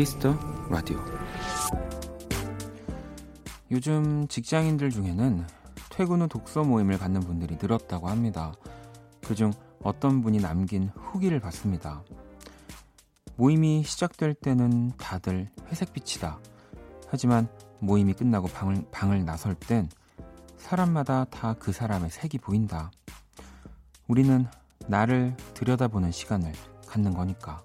Kiss the Radio. 요즘 직장인들 중에는 퇴근 후 독서 모임을 갖는 분들이 늘었다고 합니다. 그중 어떤 분이 남긴 후기를 봤습니다. 모임이 시작될 때는 다들 회색빛이다. 하지만 모임이 끝나고 방을, 방을 나설 땐 사람마다 다 그 사람의 색이 보인다. 우리는 나를 들여다보는 시간을 갖는 거니까.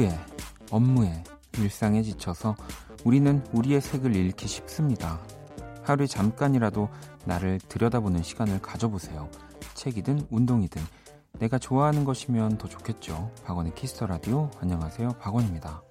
공부에, 업무에, 일상에 지쳐서 우리는 우리의 색을 잃기 쉽습니다. 하루에 잠깐이라도 나를 들여다보는 시간을 가져보세요. 책이든 운동이든 내가 좋아하는 것이면 더 좋겠죠. 박원의 Kiss the Radio. 안녕하세요. 박원입니다.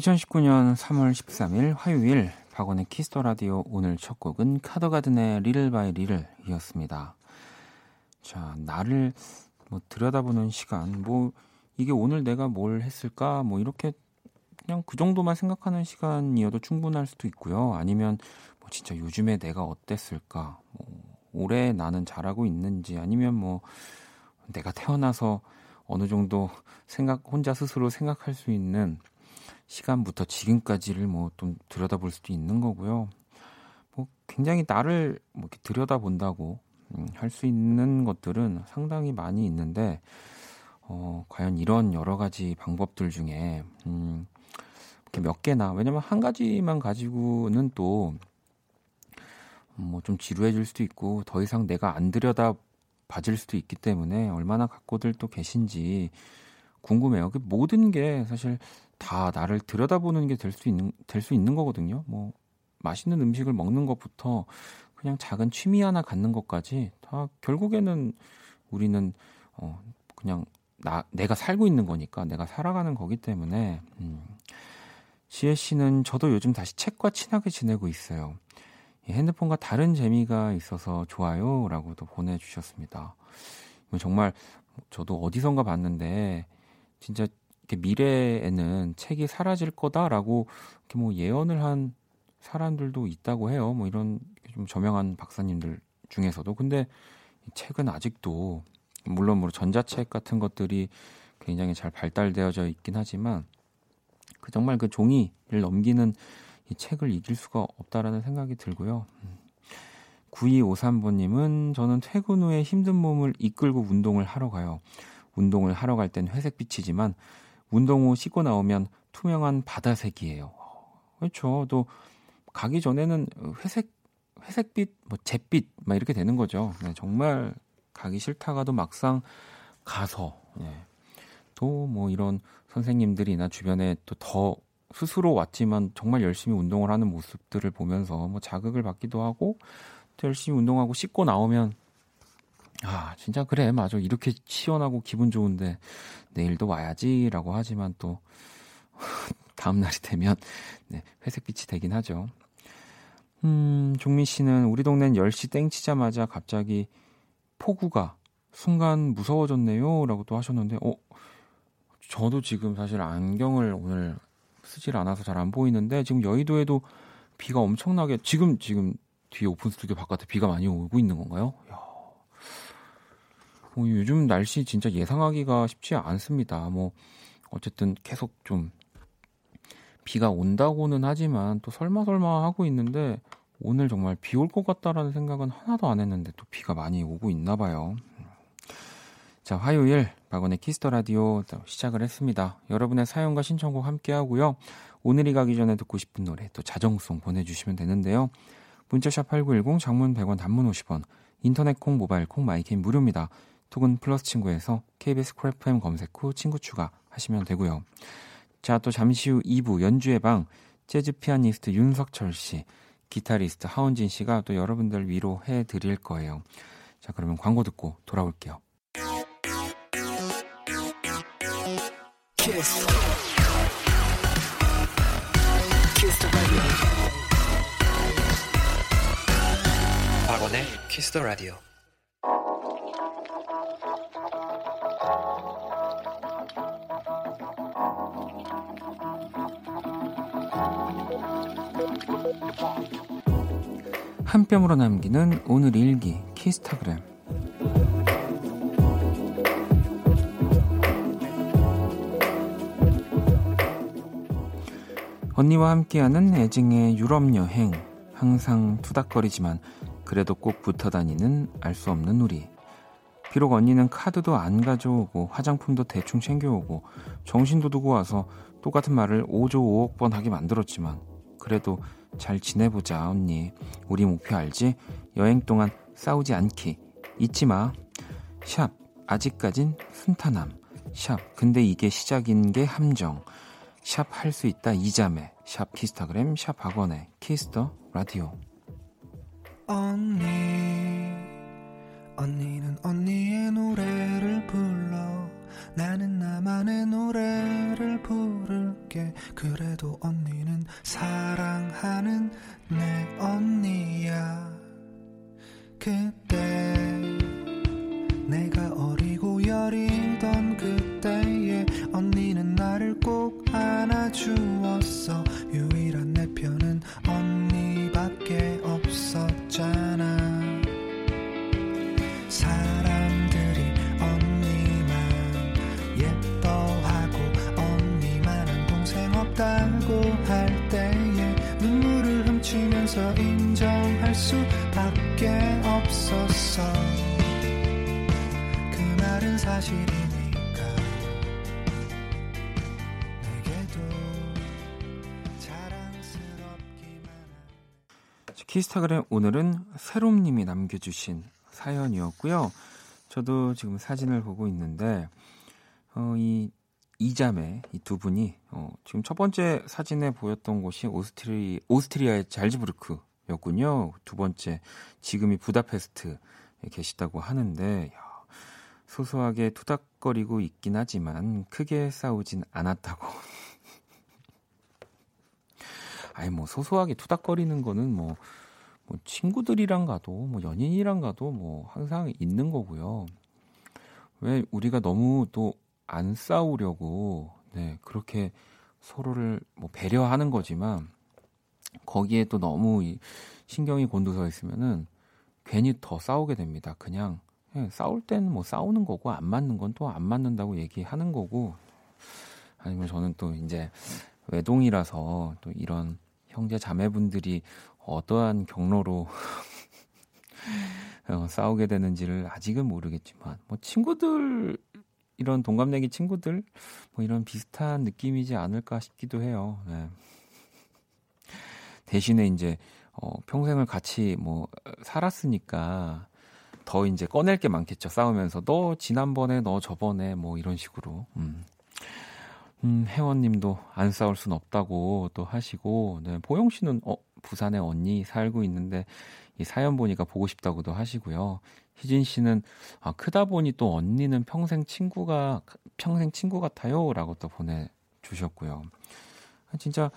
(2019년 3월 13일) 화요일 박원의 Kiss the Radio 오늘 첫 곡은 카더가든의 Little by Little이었습니다. 자 나를 뭐 들여다보는 시간 뭐 이게 오늘 내가 뭘 했을까 뭐 이렇게 그냥 그 정도만 생각하는 시간이어도 충분할 수도 있고요. 아니면 뭐 진짜 요즘에 내가 어땠을까 뭐 올해 나는 잘하고 있는지 아니면 뭐 내가 태어나서 어느 정도 생각 혼자 스스로 생각할 수 있는 시간부터 지금까지를 뭐 좀 들여다볼 수도 있는 거고요. 뭐 굉장히 나를 뭐 이렇게 들여다본다고 음, 할 수 있는 것들은 상당히 많이 있는데 어, 과연 이런 여러 가지 방법들 중에 음, 이렇게 몇 개나 왜냐면 한 가지만 가지고는 또 뭐 좀 지루해질 수도 있고 더 이상 내가 안 들여다 봐질 수도 있기 때문에 얼마나 갖고들 또 계신지 궁금해요. 그 모든 게 사실 다 나를 들여다보는 게 될 수 있는 될 수 있는 거거든요. 뭐 맛있는 음식을 먹는 것부터 그냥 작은 취미 하나 갖는 것까지 다 결국에는 우리는 어 그냥 나 내가 살고 있는 거니까 내가 살아가는 거기 때문에 음. 지혜 씨는 저도 요즘 다시 책과 친하게 지내고 있어요. 핸드폰과 다른 재미가 있어서 좋아요라고도 보내주셨습니다. 정말 저도 어디선가 봤는데 진짜 미래에는 책이 사라질 거다라고 이렇게 뭐 예언을 한 사람들도 있다고 해요. 뭐 이런 좀 저명한 박사님들 중에서도. 근데 책은 아직도 물론 뭐 전자책 같은 것들이 굉장히 잘 발달되어져 있긴 하지만 그 정말 그 종이를 넘기는 이 책을 이길 수가 없다라는 생각이 들고요. 9253번님은 저는 퇴근 후에 힘든 몸을 이끌고 운동을 하러 가요. 운동을 하러 갈 땐 회색빛이지만 운동 후 씻고 나오면 투명한 바다색이에요. 그렇죠. 또 가기 전에는 회색 회색빛, 뭐 잿빛 막 이렇게 되는 거죠. 네, 정말 가기 싫다가도 막상 가서 네. 또뭐 이런 선생님들이나 주변에 또 더 스스로 왔지만 정말 열심히 운동을 하는 모습들을 보면서 뭐 자극을 받기도 하고 또 열심히 운동하고 씻고 나오면 아, 진짜 그래. 맞아. 이렇게 시원하고 기분 좋은데 내일도 와야지라고 하지만 또 다음 날이 되면 네, 회색빛이 되긴 하죠. 음, 종민 씨는 우리 동네는 10시 땡 치자마자 갑자기 폭우가 순간 무서워졌네요. 라고 또 하셨는데, 어, 저도 지금 사실 안경을 오늘 쓰질 않아서 잘 안 보이는데, 지금 여의도에도 비가 엄청나게, 지금, 지금 뒤에 오픈 스튜디오 바깥에 비가 많이 오고 있는 건가요? 야, 뭐 요즘 날씨 진짜 예상하기가 쉽지 않습니다. 뭐 어쨌든 계속 좀 비가 온다고는 하지만 또 설마 설마 하고 있는데 오늘 정말 비 올 것 같다라는 생각은 하나도 안 했는데 또 비가 많이 오고 있나 봐요. 자, 화요일 박원의 Kiss the Radio 시작을 했습니다. 여러분의 사연과 신청곡 함께 하고요. 오늘이 가기 전에 듣고 싶은 노래 또 자정송 보내주시면 되는데요. 문자샵 8910 장문 100원 단문 50원 인터넷 콩 모바일 콩 my K 무료입니다. 톡은 플러스 친구에서 KBS Cool FM 검색 후 친구 추가하시면 되고요. 자, 또 잠시 후 2부 연주의 방 재즈 피아니스트 윤석철 씨, 기타리스트 하원진 씨가 또 여러분들 위로해 드릴 거예요. 자, 그러면 광고 듣고 돌아올게요. 키스. 키스 박원의 Kiss the Radio. 한 뼘으로 남기는 오늘 일기 키스타그램. 언니와 함께하는 애증의 유럽 여행. 항상 투닥거리지만 그래도 꼭 붙어 다니는 알 수 없는 우리. 비록 언니는 카드도 안 가져오고 화장품도 대충 챙겨오고 정신도 두고 와서 똑같은 말을 5조 5억 번 하게 만들었지만 그래도 잘 지내보자, 언니. 우리 목표 알지? 여행 동안 싸우지 않기. 잊지 마. 샵, 아직까진 순탄함. 샵, 근데 이게 시작인 게 함정. 샵, 할 수 있다, 이자매. 샵, 키스타그램, 샵, 박원의 Kiss the Radio. 언니, 언니는 언니의 노래를 불러. 나는 나만의 노래를 부를게. 그래도 언니는 사랑하는 내 언니야. 그때 내가 어리고 여리던 그때에 언니는 나를 꼭 안아주었어. 유일한 내 편은 언니밖에 없 사실이니까 내게도 자랑스럽기만 키스타그램 오늘은 새롬님이 남겨주신 사연이었고요. 저도 지금 사진을 보고 있는데 어, 이 이자매 이 두 분이 어, 지금 첫 번째 사진에 보였던 곳이 오스트리 오스트리아의 잘즈부르크였군요. 두 번째 지금이 부다페스트에 계시다고 하는데 야, 소소하게 투닥거리고 있긴 하지만 크게 싸우진 않았다고. 아니 뭐 소소하게 투닥거리는 거는 뭐, 뭐 친구들이랑 가도 뭐 연인이랑 가도 뭐 항상 있는 거고요. 왜 우리가 너무 또 안 싸우려고 네, 그렇게 서로를 뭐 배려하는 거지만 거기에 또 너무 이 신경이 곤두서 있으면은 괜히 더 싸우게 됩니다. 그냥 예, 싸울 때는 뭐 싸우는 거고 안 맞는 건 또 안 맞는다고 얘기하는 거고 아니면 저는 또 이제 외동이라서 또 이런 형제 자매분들이 어떠한 경로로 어, 싸우게 되는지를 아직은 모르겠지만 뭐 친구들 이런 동갑내기 친구들 뭐 이런 비슷한 느낌이지 않을까 싶기도 해요. 네. 대신에 이제 어, 평생을 같이 뭐 살았으니까 더 이제 꺼낼 게 많겠죠. 싸우면서 너 지난번에 너 저번에 뭐 이런 식으로. 음. 음, 혜원님도 안 싸울 순 없다고 또 하시고, 네, 보영 씨는 어 부산에 언니 살고 있는데 이 사연 보니까 보고 싶다고도 하시고요. 희진 씨는 아, 크다 보니 또 언니는 평생 친구가 평생 친구 같아요 라고 또 보내주셨고요. 진짜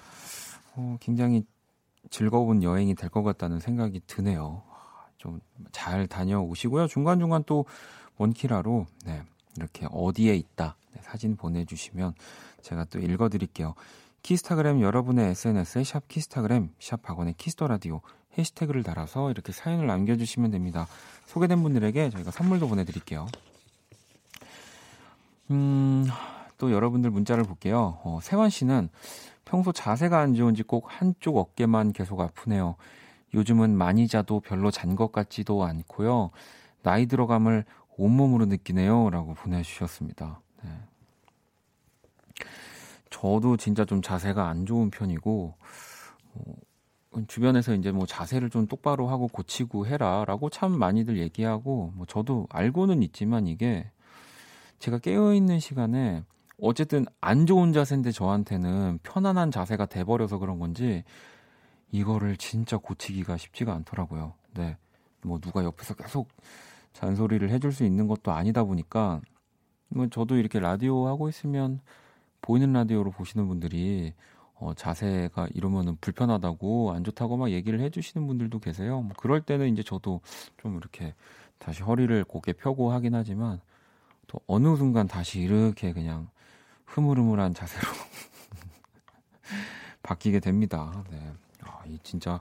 어, 굉장히 즐거운 여행이 될 것 같다는 생각이 드네요. 좀 잘 다녀오시고요. 중간 중간 또 원키라로 네, 이렇게 어디에 있다 네, 사진 보내주시면 제가 또 읽어드릴게요. 키스타그램 여러분의 SNS에 샵 키스타그램 샵 박원의 Kiss the Radio 해시태그를 달아서 이렇게 사연을 남겨주시면 됩니다. 소개된 분들에게 저희가 선물도 보내드릴게요. 음, 또 여러분들 문자를 볼게요. 어, 세환 씨는 평소 자세가 안 좋은지 꼭 한쪽 어깨만 계속 아프네요. 요즘은 많이 자도 별로 잔 것 같지도 않고요. 나이 들어감을 온몸으로 느끼네요. 라고 보내주셨습니다. 네. 저도 진짜 좀 자세가 안 좋은 편이고, 어, 주변에서 이제 뭐 자세를 좀 똑바로 하고 고치고 해라 라고 참 많이들 얘기하고, 뭐 저도 알고는 있지만 이게 제가 깨어있는 시간에 어쨌든 안 좋은 자세인데 저한테는 편안한 자세가 돼버려서 그런 건지 이거를 진짜 고치기가 쉽지가 않더라고요. 네. 뭐 누가 옆에서 계속 잔소리를 해줄 수 있는 것도 아니다 보니까 뭐 저도 이렇게 라디오 하고 있으면 보이는 라디오로 보시는 분들이 어, 자세가 이러면은 불편하다고 안 좋다고 막 얘기를 해주시는 분들도 계세요. 뭐 그럴 때는 이제 저도 좀 이렇게 다시 허리를 곧게 펴고 하긴 하지만 또 어느 순간 다시 이렇게 그냥 흐물흐물한 자세로 바뀌게 됩니다. 네. 아, 이 진짜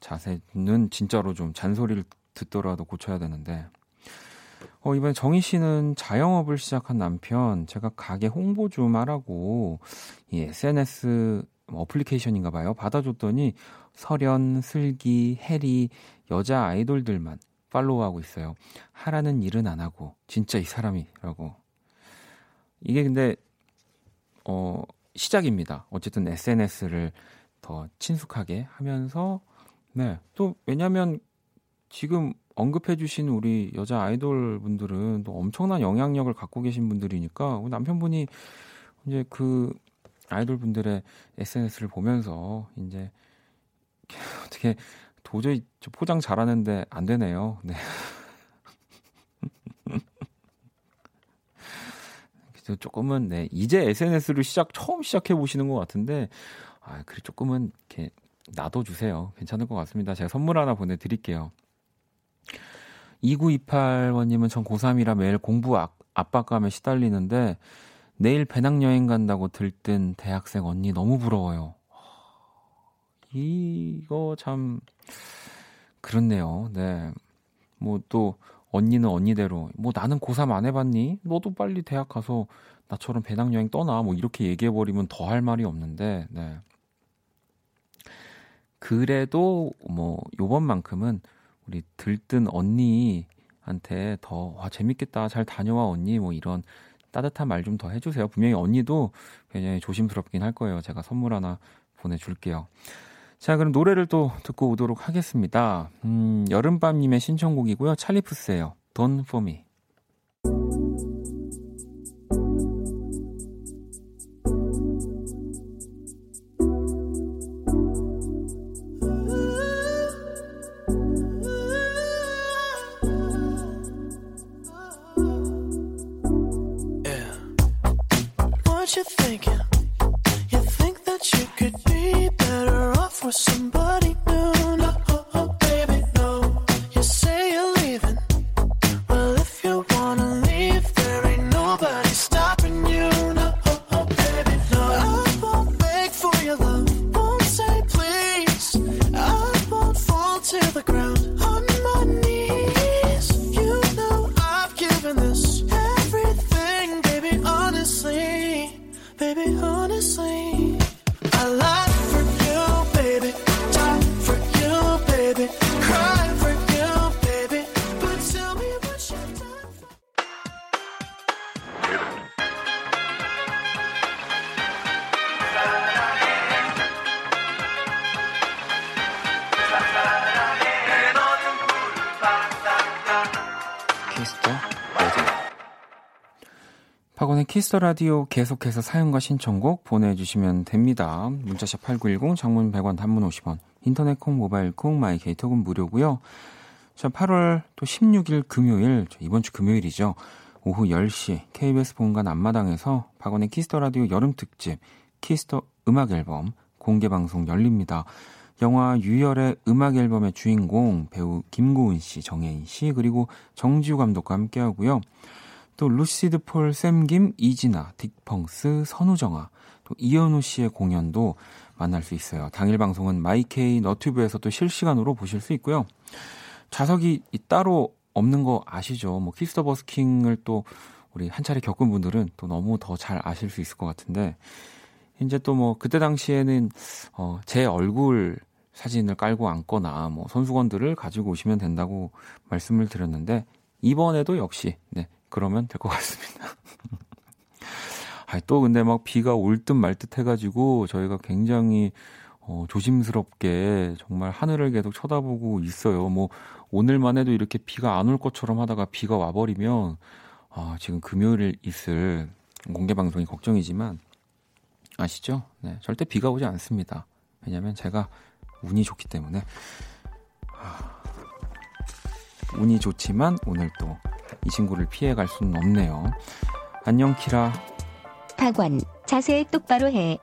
자세는 진짜로 좀 잔소리를 듣더라도 고쳐야 되는데 어, 이번에 정희 씨는 자영업을 시작한 남편, 제가 가게 홍보 좀 하라고 이 SNS 어플리케이션인가 봐요. 받아줬더니 설현, 슬기, 해리, 여자 아이돌들만 팔로우하고 있어요. 하라는 일은 안 하고 진짜 이 사람이라고. 이게 근데 어 시작입니다. 어쨌든 SNS를 더 친숙하게 하면서 네. 또 왜냐면 지금 언급해 주신 우리 여자 아이돌 분들은 또 엄청난 영향력을 갖고 계신 분들이니까 남편분이 이제 그 아이돌 분들의 SNS를 보면서 이제 어떻게 도저히 포장 잘하는데 안 되네요. 네. 조금은 네 이제 SNS를 시작 처음 시작해 보시는 것 같은데 아 그래 조금은 이렇게 놔둬주세요. 괜찮을 것 같습니다. 제가 선물 하나 보내드릴게요. 2928원님은 전 고3이라 매일 공부 악, 압박감에 시달리는데 내일 배낭여행 간다고 들뜬 대학생 언니 너무 부러워요. 이거 참 그렇네요. 네. 뭐 또 언니는 언니대로 뭐 나는 고3 안 해봤니? 너도 빨리 대학 가서 나처럼 배낭여행 떠나 뭐 이렇게 얘기해버리면 더 할 말이 없는데 네. 그래도 뭐 요번만큼은 우리 들뜬 언니한테 더 와, 재밌겠다 잘 다녀와 언니 뭐 이런 따뜻한 말 좀 더 해주세요. 분명히 언니도 굉장히 조심스럽긴 할 거예요. 제가 선물 하나 보내줄게요. 자, 그럼 노래를 또 듣고 오도록 하겠습니다. 음, 여름밤님의 신청곡이고요. 찰리푸스예요. Don't for me. Kiss the Radio 계속해서 사연과 신청곡 보내주시면 됩니다. 문자샵 8910, 장문 100원, 단문 50원, 인터넷 콩, 모바일 콩, my K, 톡은 무료고요. 자, 8월 또 16일 금요일, 이번 주 금요일이죠. 오후 10시 KBS 본관 앞마당에서 박원의 Kiss the Radio 여름 특집 Kiss the 음악 앨범 공개 방송 열립니다. 영화 유열의 음악 앨범의 주인공 배우 김고은 씨, 정해인 씨 그리고 정지우 감독과 함께 하고요. 또 루시드 폴, 샘김, 이진아, 딕펑스, 선우정아, 또 이현우 씨의 공연도 만날 수 있어요. 당일 방송은 my K 너튜브에서 또 실시간으로 보실 수 있고요. 좌석이 따로 없는 거 아시죠? 뭐 Kiss the 버스킹을 또 우리 한 차례 겪은 분들은 또 너무 더 잘 아실 수 있을 것 같은데 이제 또 뭐 그때 당시에는 어, 제 얼굴 사진을 깔고 앉거나 뭐 손수건들을 가지고 오시면 된다고 말씀을 드렸는데 이번에도 역시 네 그러면 될 것 같습니다. 아, 또 근데 막 비가 올 듯 말 듯 해가지고 저희가 굉장히 어, 조심스럽게 정말 하늘을 계속 쳐다보고 있어요. 뭐 오늘만 해도 이렇게 비가 안 올 것처럼 하다가 비가 와버리면 아, 지금 금요일 있을 공개 방송이 걱정이지만 아시죠? 네, 절대 비가 오지 않습니다. 왜냐면 제가 운이 좋기 때문에 아, 운이 좋지만 오늘 또 이 친구를 피해 갈 수는 없네요. 안녕 키라. 박원 자세 똑바로 해.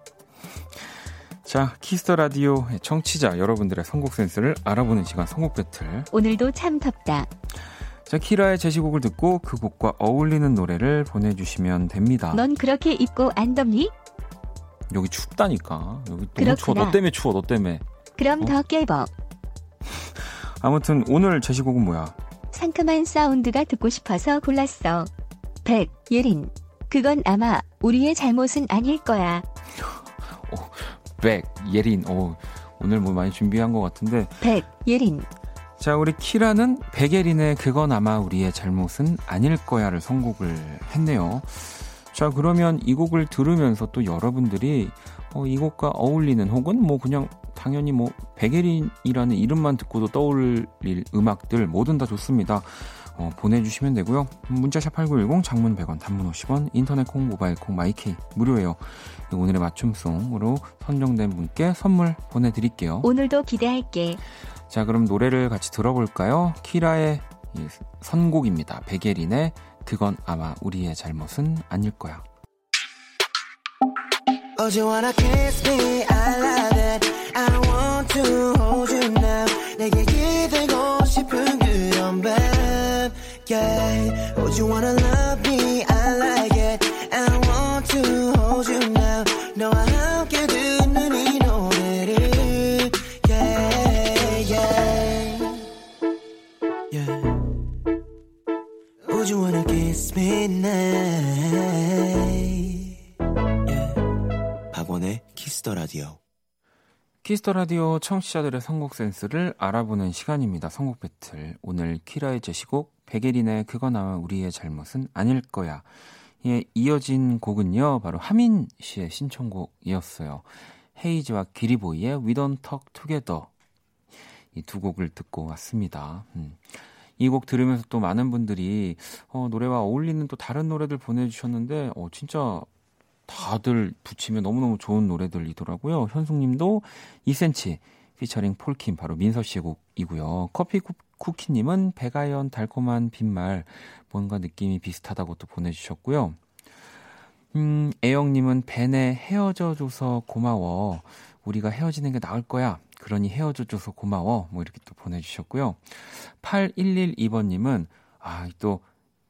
자, Kiss the Radio 청취자 여러분들의 선곡 센스를 알아보는 시간 선곡 배틀. 오늘도 참 덥다. 자, 키라의 제시곡을 듣고 그 곡과 어울리는 노래를 보내주시면 됩니다. 넌 그렇게 입고 안 덥니? 여기 춥다니까. 여기 너무 그렇구나. 추워. 너 때문에 추워. 너 때문에. 그럼 어? 더 깨버. 아무튼 오늘 제시곡은 뭐야? 상큼한 사운드가 듣고 싶어서 골랐어. 백, 예린. 그건 아마 우리의 잘못은 아닐 거야. 백, 예린. 어, 오늘 뭐 많이 준비한 것 같은데. 백, 예린. 자, 우리 키라는 백예린의 그건 아마 우리의 잘못은 아닐 거야를 선곡을 했네요. 자, 그러면 이 곡을 들으면서 또 여러분들이 어, 이 곡과 어울리는 혹은 뭐 그냥 당연히 뭐 백예린이라는 이름만 듣고도 떠올릴 음악들 뭐든 다 좋습니다. 어, 보내주시면 되고요. 문자샵 8910 장문 100원 단문 50원 인터넷 콩 모바일 콩 마이케이 무료예요. 오늘의 맞춤송으로 선정된 분께 선물 보내드릴게요. 오늘도 기대할게. 자, 그럼 노래를 같이 들어볼까요? 키라의 이 선곡입니다. 백예린의 그건 아마 우리의 잘못은 아닐 거야. Oh, do you wanna kiss me? I love it. I want to hold you now. 내게 기대고 싶은 그런 밤. Yeah. Oh, do you wanna love me? I like it. I want to hold you now. 너와 함께 듣는 이 노래를. Yeah, yeah. Yeah. Would you wanna kiss me now? Kiss the Radio. Kiss the Radio 청취자들의 선곡 센스를 알아보는 시간입니다. 선곡 배틀. 오늘 키라의 제시곡 백예린의 그건 아마 우리의 잘못은 아닐 거야. 예, 이어진 곡은요. 바로 하민 씨의 신청곡이었어요. 헤이즈와 기리보이의 We Don't Talk Together. 이 두 곡을 듣고 왔습니다. 음. 이곡 들으면서 또 많은 분들이 어, 노래와 어울리는 또 다른 노래들 보내주셨는데 어, 진짜 다들 붙이면 너무너무 좋은 노래들이더라고요. 현숙님도 2cm 피처링 폴킴 바로 민서 씨의 곡이고요. 커피 쿠- 쿠키님은 백아연 달콤한 빈말 뭔가 느낌이 비슷하다고 또 보내주셨고요. 음, 애영님은 벤에 헤어져줘서 고마워. 우리가 헤어지는 게 나을 거야. 그러니 헤어져줘서 고마워. 뭐 이렇게 또 보내주셨고요. 8112번님은 아, 또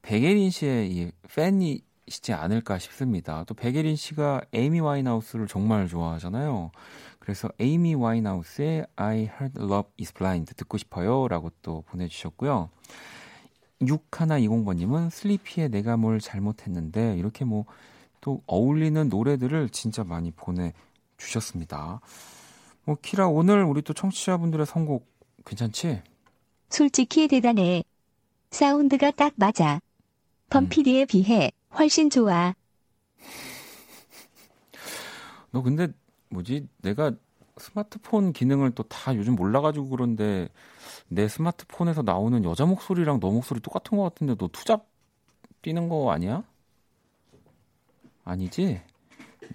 백예린 씨의 이 팬이 시지 않을까 싶습니다. 또 백예린 씨가 에이미 와인하우스를 정말 좋아하잖아요. 그래서 에이미 와인하우스의 I Heard Love Is Blind 듣고 싶어요라고 또 보내주셨고요. 6120번님은 슬리피의 내가 뭘 잘못했는데 이렇게 뭐 또 어울리는 노래들을 진짜 많이 보내주셨습니다. 뭐 키라 오늘 우리 또 청취자분들의 선곡 괜찮지? 솔직히 대단해. 사운드가 딱 맞아. 범피디에 비해 훨씬 좋아. 너 근데 뭐지? 내가 스마트폰 기능을 또 다 요즘 몰라가지고 그런데 내 스마트폰에서 나오는 여자 목소리랑 너 목소리 똑같은 것 같은데 너 투잡 뛰는 거 아니야? 아니지?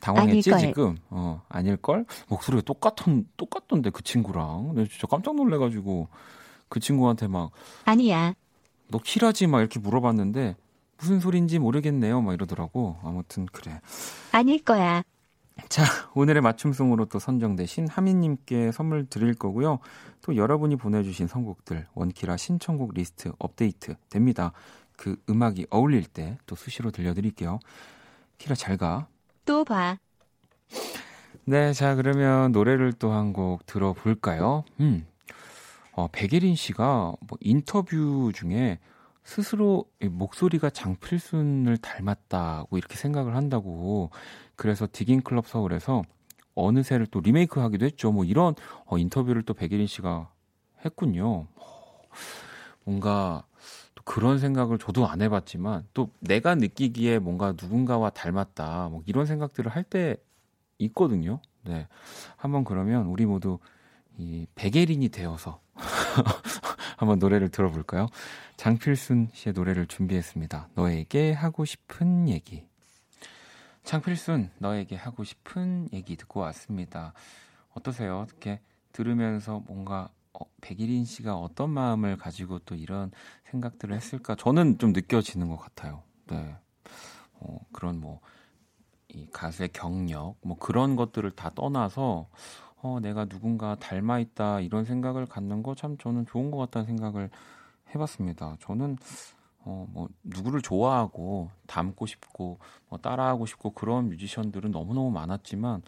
당황했지 아닐걸. 지금? 어 아닐 걸? 목소리가 똑같은 똑같던데 그 친구랑 내가 진짜 깜짝 놀래가지고 그 친구한테 막 아니야. 너 키라지 막 이렇게 물어봤는데 무슨 소린지 모르겠네요 막 이러더라고 아무튼 그래 아닐 거야. 자, 오늘의 맞춤송으로 또 선정되신 하민님께 선물 드릴 거고요. 또 여러분이 보내주신 선곡들, 원키라 신청곡 리스트 업데이트 됩니다. 그 음악이 어울릴 때 또 수시로 들려드릴게요. 키라 잘 가. 또 봐. 네, 자, 그러면 노래를 또 한 곡 들어볼까요? 음. 어, 백예린 씨가 뭐 인터뷰 중에 스스로 목소리가 장필순을 닮았다고 이렇게 생각을 한다고 그래서 Digging Club 서울에서 어느새를 또 리메이크 하기도 했죠. 뭐 이런 어, 인터뷰를 또 백예린 씨가 했군요. 뭔가 또 그런 생각을 저도 안 해봤지만 또 내가 느끼기에 뭔가 누군가와 닮았다 뭐 이런 생각들을 할 때 있거든요. 네, 한번 그러면 우리 모두 이 백예린이 되어서 한번 노래를 들어볼까요? 장필순 씨의 노래를 준비했습니다. 너에게 하고 싶은 얘기. 장필순, 너에게 하고 싶은 얘기 듣고 왔습니다. 어떠세요? 이렇게 들으면서 뭔가 어, 백일인 씨가 어떤 마음을 가지고 또 이런 생각들을 했을까? 저는 좀 느껴지는 것 같아요. 네. 어, 그런 뭐, 이 가수의 경력, 뭐 그런 것들을 다 떠나서, 어, 내가 누군가 닮아 있다, 이런 생각을 갖는 거 참 저는 좋은 것 같다는 생각을 해봤습니다. 저는, 어, 뭐, 누구를 좋아하고, 닮고 싶고, 뭐, 따라하고 싶고, 그런 뮤지션들은 너무너무 많았지만,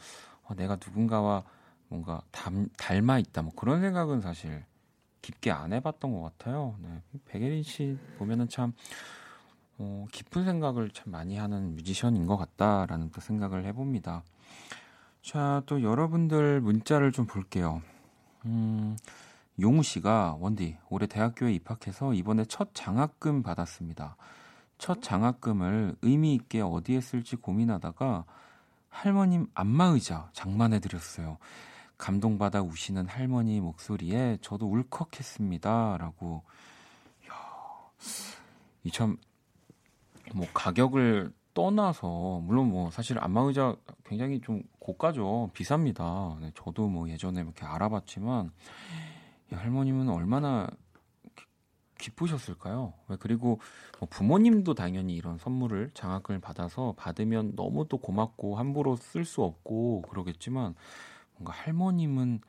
어, 내가 누군가와 뭔가 닮, 닮아 있다 뭐 그런 생각은 사실 깊게 안 해봤던 것 같아요. 네. 백예린 씨 보면은 참 어, 깊은 생각을 참 많이 하는 뮤지션인 것 같다라는 또 생각을 해봅니다. 자, 또 여러분들 문자를 좀 볼게요. 음, 용우 씨가 원디 올해 대학교에 입학해서 이번에 첫 장학금 받았습니다. 첫 장학금을 의미 있게 어디에 쓸지 고민하다가 할머님 안마의자 장만해 드렸어요. 감동받아 우시는 할머니 목소리에 저도 울컥했습니다라고 이참 뭐 가격을 떠나서 물론 뭐 사실 안마의자 굉장히 좀 고가죠 비쌉니다. 네, 저도 뭐 예전에 이렇게 알아봤지만 이 할머님은 얼마나 기쁘셨을까요? 그리고 뭐 부모님도 당연히 이런 선물을 장학금을 받아서 받으면 너무 또 고맙고 함부로 쓸 수 없고 그러겠지만 뭔가 할머님은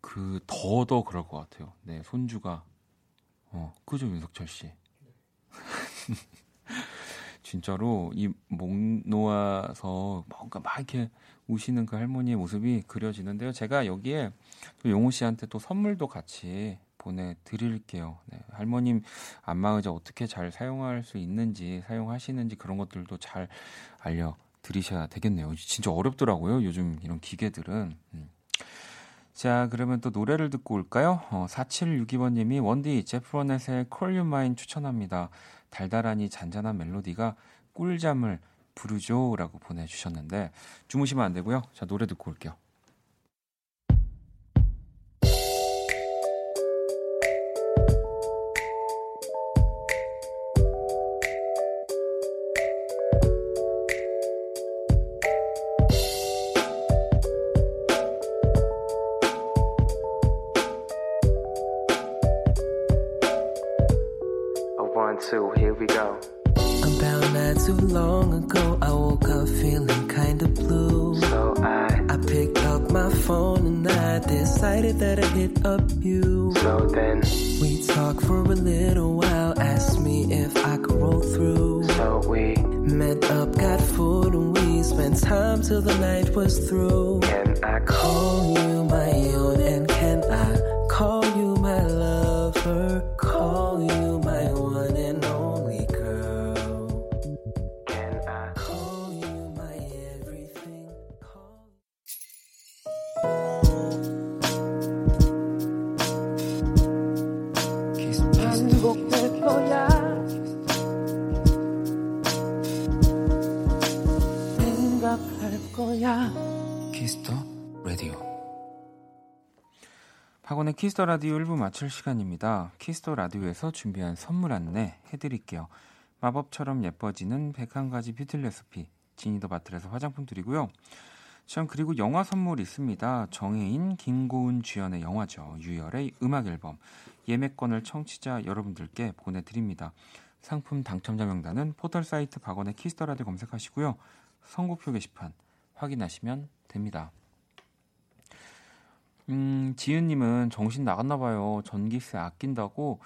그 더더 그럴 것 같아요. 네, 손주가 어 그죠 윤석철 씨. 진짜로 이 목 놓아서 뭔가 막 이렇게 우시는 그 할머니의 모습이 그려지는데요. 제가 여기에 또 용호 씨한테 또 선물도 같이 보내드릴게요. 네, 할머님 안마의자 어떻게 잘 사용할 수 있는지 사용하시는지 그런 것들도 잘 알려 드리셔야 되겠네요. 진짜 어렵더라고요. 요즘 이런 기계들은. 음. 자, 그러면 또 노래를 듣고 올까요? 어, 4762번님이 원디 제프로넷의 Call You 추천합니다. 달달하니 잔잔한 멜로디가 꿀잠을 부르죠. 라고 보내주셨는데, 주무시면 안 되고요. 자, 노래 듣고 올게요. Kiss the Radio 1부 마칠 시간입니다. Kiss the Radio에서 준비한 선물 안내 해드릴게요. 마법처럼 예뻐지는 101가지 뷰티 레시피 Genie the Bottle에서 화장품 드리고요. 참 그리고 영화 선물 있습니다. 정해인, 김고은 주연의 영화죠. 유열의 음악 앨범 예매권을 청취자 여러분들께 보내드립니다. 상품 당첨자 명단은 포털 사이트 박원의 Kiss the Radio 검색하시고요. 선곡표 게시판 확인하시면 됩니다. 음, 지은님은 정신 나갔나 봐요. 전기세 아낀다고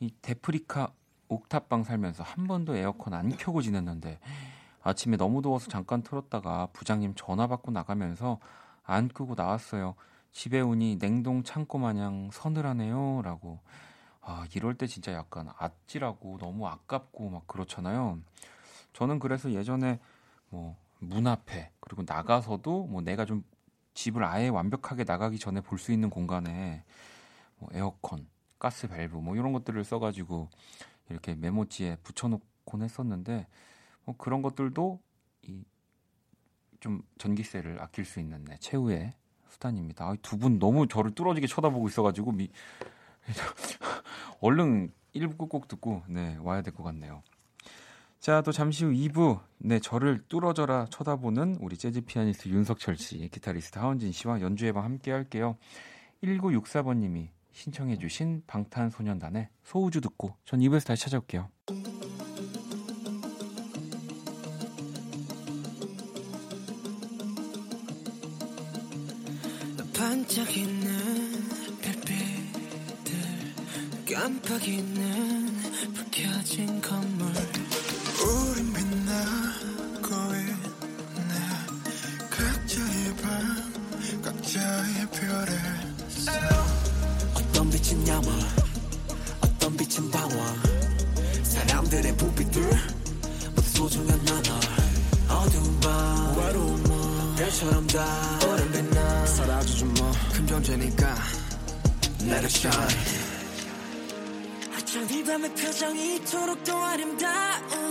이 데프리카 옥탑방 살면서 한 번도 에어컨 안 켜고 지냈는데 아침에 너무 더워서 잠깐 틀었다가 부장님 전화 받고 나가면서 안 끄고 나왔어요. 집에 오니 냉동 창고 마냥 서늘하네요. 라고. 아, 이럴 때 진짜 약간 아찔하고 너무 아깝고 막 그렇잖아요. 저는 그래서 예전에 뭐 문 앞에 그리고 나가서도 뭐 내가 좀 집을 아예 완벽하게 나가기 전에 볼 수 있는 공간에 뭐 에어컨, 가스 밸브 뭐 이런 것들을 써가지고 이렇게 메모지에 붙여놓곤 했었는데 뭐 그런 것들도 이 좀 전기세를 아낄 수 있는 네, 최후의 수단입니다. 아, 두분 너무 저를 뚫어지게 쳐다보고 있어가지고 미... 얼른 1부 끝곡 듣고 네 와야 될 것 같네요. 자, 또 잠시 후 2부, 네, 저를 뚫어져라 쳐다보는 우리 재즈 피아니스트 윤석철 씨, 기타리스트 하헌진 씨와 연주의 방 함께 할게요. 1964번 님이 신청해 주신 방탄소년단의 소우주 듣고 전 2부에서 다시 찾아올게요. 반짝이는 별빛들 깜빡이는 불 켜진 건물 어떤 빛은 야망 어떤 빛은 방황 사람들의 부빛들 모두 소중한 나눠 어두운 밤 외로운 밤 별처럼 다 오랜 빛 나. 사라져준 뭐큰 존재니까 Let it shine. 어쩜 이 밤의 표정이 이토록 더 아름다운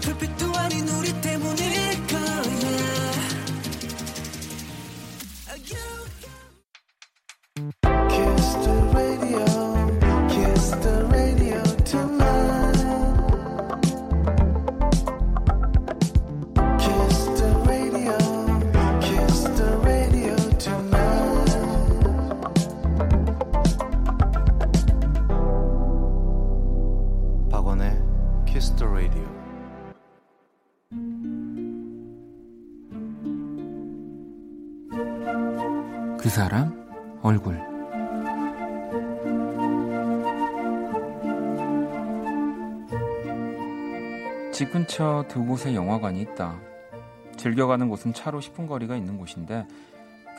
불빛도 아닌 우리 때문일 두 곳의 영화관이 있다. 즐겨가는 곳은 차로 10분 거리가 있는 곳인데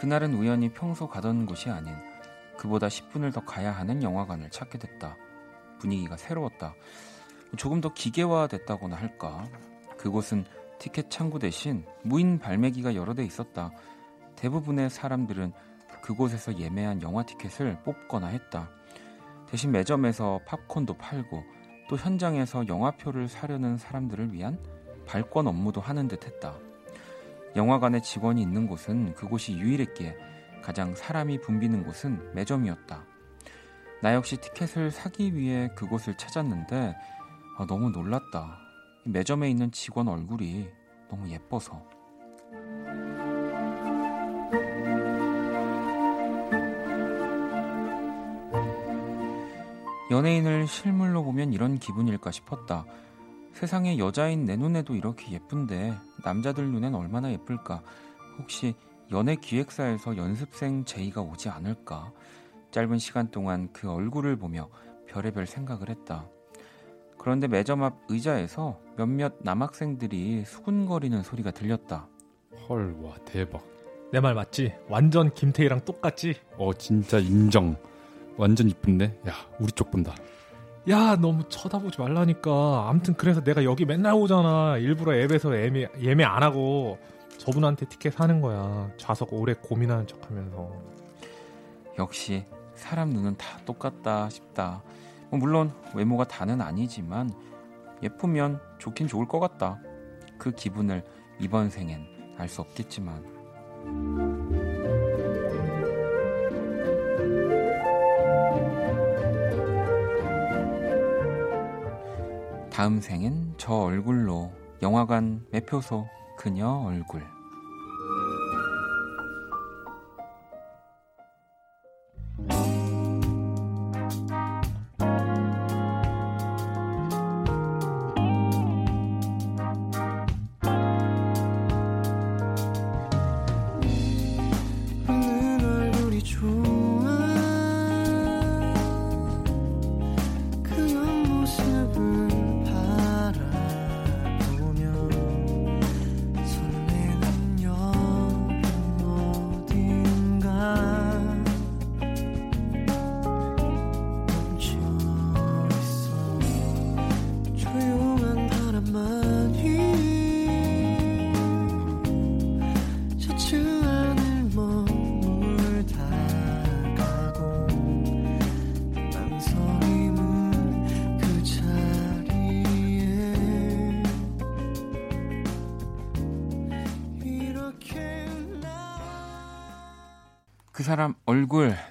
그날은 우연히 평소 가던 곳이 아닌 그보다 10분을 더 가야 하는 영화관을 찾게 됐다. 분위기가 새로웠다. 조금 더 기계화됐다고나 할까. 그곳은 티켓 창구 대신 무인 발매기가 여러 대 있었다. 대부분의 사람들은 그곳에서 예매한 영화 티켓을 뽑거나 했다. 대신 매점에서 팝콘도 팔고 또 현장에서 영화표를 사려는 사람들을 위한 발권 업무도 하는 듯 했다. 영화관에 직원이 있는 곳은 그곳이 유일했기에 가장 사람이 붐비는 곳은 매점이었다. 나 역시 티켓을 사기 위해 그곳을 찾았는데 아, 너무 놀랐다. 매점에 있는 직원 얼굴이 너무 예뻐서. 연예인을 실물로 보면 이런 기분일까 싶었다. 세상에 여자인 내 눈에도 이렇게 예쁜데 남자들 눈엔 얼마나 예쁠까? 혹시 연예 기획사에서 연습생 제의가 오지 않을까? 짧은 시간 동안 그 얼굴을 보며 별의별 생각을 했다. 그런데 매점 앞 의자에서 몇몇 남학생들이 수군거리는 소리가 들렸다. 헐, 와, 대박. 내 말 맞지? 완전 김태희랑 똑같지? 어, 진짜 인정. 완전 이쁜데? 야, 우리 쪽 본다. 야, 너무 쳐다보지 말라니까. 암튼 그래서 내가 여기 맨날 오잖아. 일부러 앱에서 예매, 예매 안 하고 저분한테 티켓 사는 거야. 좌석 오래 고민하는 척 하면서. 역시 사람 눈은 다 똑같다 싶다. 뭐 물론 외모가 다는 아니지만 예쁘면 좋긴 좋을 것 같다. 그 기분을 이번 생엔 알 수 없겠지만. 다음 생엔 저 얼굴로 영화관 매표소 그녀 얼굴.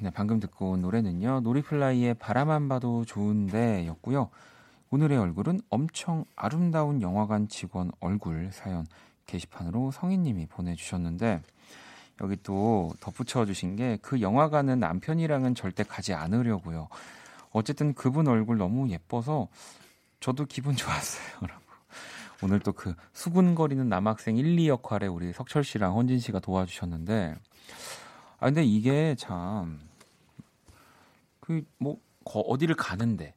네, 방금 듣고 온 노래는요. 놀이플라이의 바라만 봐도 좋은데 였고요. 오늘의 얼굴은 엄청 아름다운 영화관 직원 얼굴 사연 게시판으로 성인님이 보내주셨는데 여기 또 덧붙여 주신 게 그 영화관은 남편이랑은 절대 가지 않으려고요. 어쨌든 그분 얼굴 너무 예뻐서 저도 기분 좋았어요. 라고. 오늘 또 그 수군거리는 남학생 1, 2 역할에 우리 석철 씨랑 헌진 씨가 도와주셨는데 아 근데 이게 참 그 뭐 어디를 가는데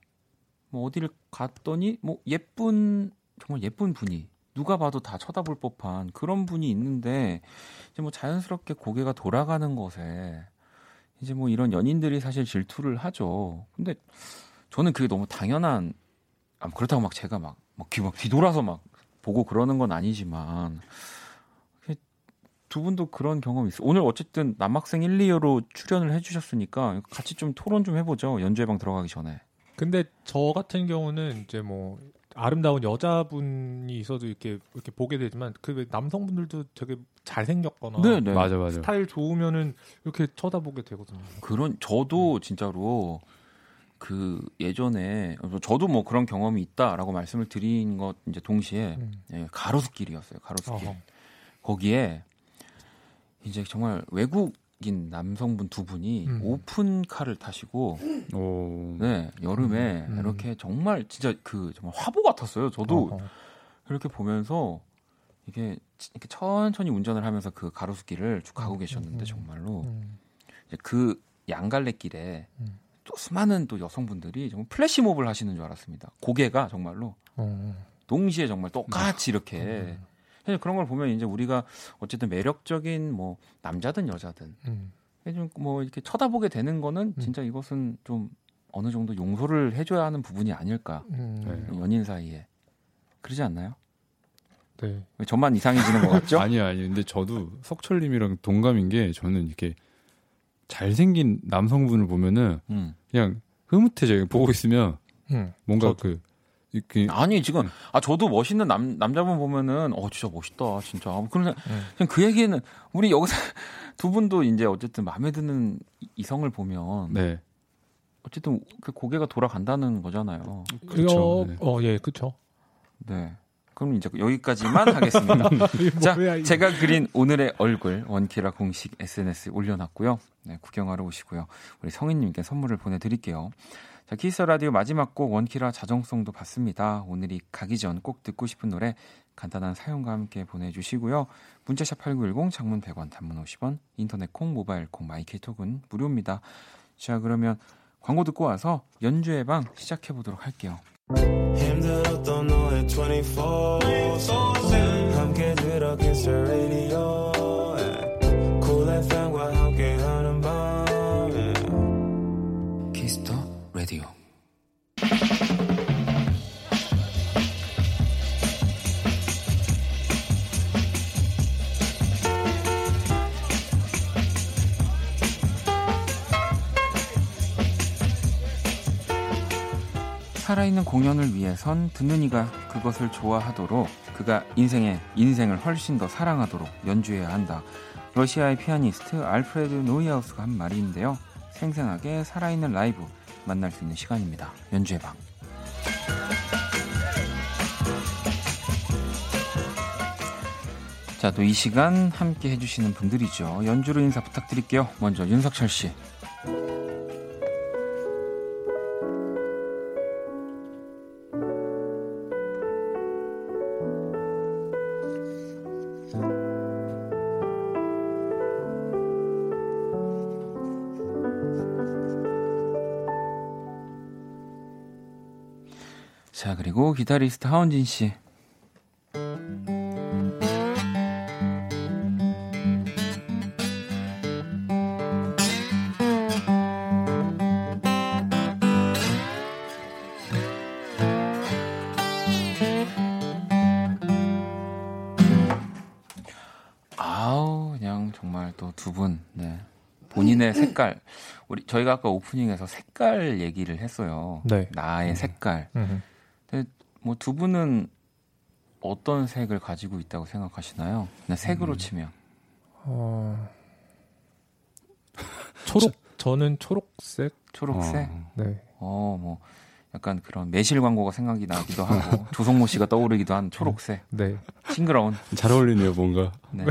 뭐 어디를 갔더니 뭐 예쁜 정말 예쁜 분이 누가 봐도 다 쳐다볼 법한 그런 분이 있는데 이제 뭐 자연스럽게 고개가 돌아가는 것에 이제 뭐 이런 연인들이 사실 질투를 하죠. 근데 저는 그게 너무 당연한 아, 그렇다고 막 제가 막, 막, 뒤, 막 뒤돌아서 막 보고 그러는 건 아니지만 두 분도 그런 경험이 있어요. 오늘 어쨌든 남학생 1, 2호로 출연을 해주셨으니까 같이 좀 토론 좀 해보죠. 연주회방 들어가기 전에. 근데 저 같은 경우는 이제 뭐 아름다운 여자분이 있어도 이렇게 이렇게 보게 되지만 그 남성분들도 되게 잘생겼거나 네, 네. 맞아 맞아 스타일 좋으면은 이렇게 쳐다보게 되거든요. 그런 저도 진짜로 그 예전에 저도 뭐 그런 경험이 있다라고 말씀을 드린 것 이제 동시에 음. 예, 가로수길이었어요. 가로수길. 어허. 거기에 이제 정말 외국인 남성분 두 분이 음. 오픈카를 타시고 오. 네 여름에 음. 이렇게 정말 진짜 그 정말 화보 같았어요. 저도 어허. 이렇게 보면서 이게 이렇게 천천히 운전을 하면서 그 가로수길을 쭉 가고 음, 계셨는데 음, 정말로 음. 이제 그 양갈래길에 음. 또 수많은 또 여성분들이 정말 플래시몹을 하시는 줄 알았습니다. 고개가 정말로 어. 동시에 정말 똑같이 이렇게 음. 사실 그런 걸 보면 이제 우리가 어쨌든 매력적인 뭐 남자든 여자든 음. 좀뭐 이렇게 쳐다보게 되는 거는 음. 진짜 이것은 좀 어느 정도 용서를 해줘야 하는 부분이 아닐까 음. 네. 연인 사이에 그러지 않나요? 네. 왜 저만 이상해지는 것 같죠? 아니요, 아니요. 근데 저도 석철님이랑 동감인 게 저는 이렇게 잘생긴 남성분을 보면은 음. 그냥 흐뭇해져요. 보고 있으면 음. 뭔가 저도. 그 이렇게 아니 지금 아 저도 멋있는 남 남자분 보면은 어 진짜 멋있다 진짜 아, 그런 음. 그냥 그 얘기는 우리 여기서 두 분도 이제 어쨌든 마음에 드는 이- 이성을 보면 네. 어쨌든 그 고개가 돌아간다는 거잖아요. 그렇죠. 네. 어, 예, 그렇죠. 네. 그럼 이제 여기까지만 하겠습니다. 자, 제가 그린 오늘의 얼굴 원키라 공식 SNS에 올려놨고요. 네, 구경하러 오시고요. 우리 성인님께 선물을 보내드릴게요. 자, Kiss Radio 마지막 곡 원키라 자정송도 받습니다. 오늘이 가기 전 꼭 듣고 싶은 노래 간단한 사연과 함께 보내주시고요. 문자샵 8910 장문 100원 단문 50원 인터넷 콩 모바일 콩 My K톡은 무료입니다. 자 그러면 광고 듣고 와서 연주의 방 시작해 보도록 할게요. 힘들었던 너의 24 함께 들어 살아있는 공연을 위해선 듣는 이가 그것을 좋아하도록 그가 인생의 인생을 훨씬 더 사랑하도록 연주해야 한다. 러시아의 피아니스트 알프레드 노이하우스가 한 말인데요. 생생하게 살아있는 라이브 만날 수 있는 시간입니다. 연주의 방. 자, 또 이 시간 함께 해주시는 분들이죠. 연주로 인사 부탁드릴게요. 먼저 윤석철 씨. 그리고 기타리스트 하원진 씨. 아우, 그냥 정말 또두 분, 네. 본인의 색깔. 우리, 저희가 아까 오프닝에서 색깔 얘기를 했어요. 네. 나의 색깔. 음. 뭐 두 분은 어떤 색을 가지고 있다고 생각하시나요? 그냥 색으로 치면. 어, 초록 저는 초록색. 초록색. 어. 네. 어, 뭐 약간 그런 매실 광고가 생각이 나기도 하고 조성모 씨가 떠오르기도 한 초록색 네. 싱그러운. 잘 어울리네요, 뭔가. 네.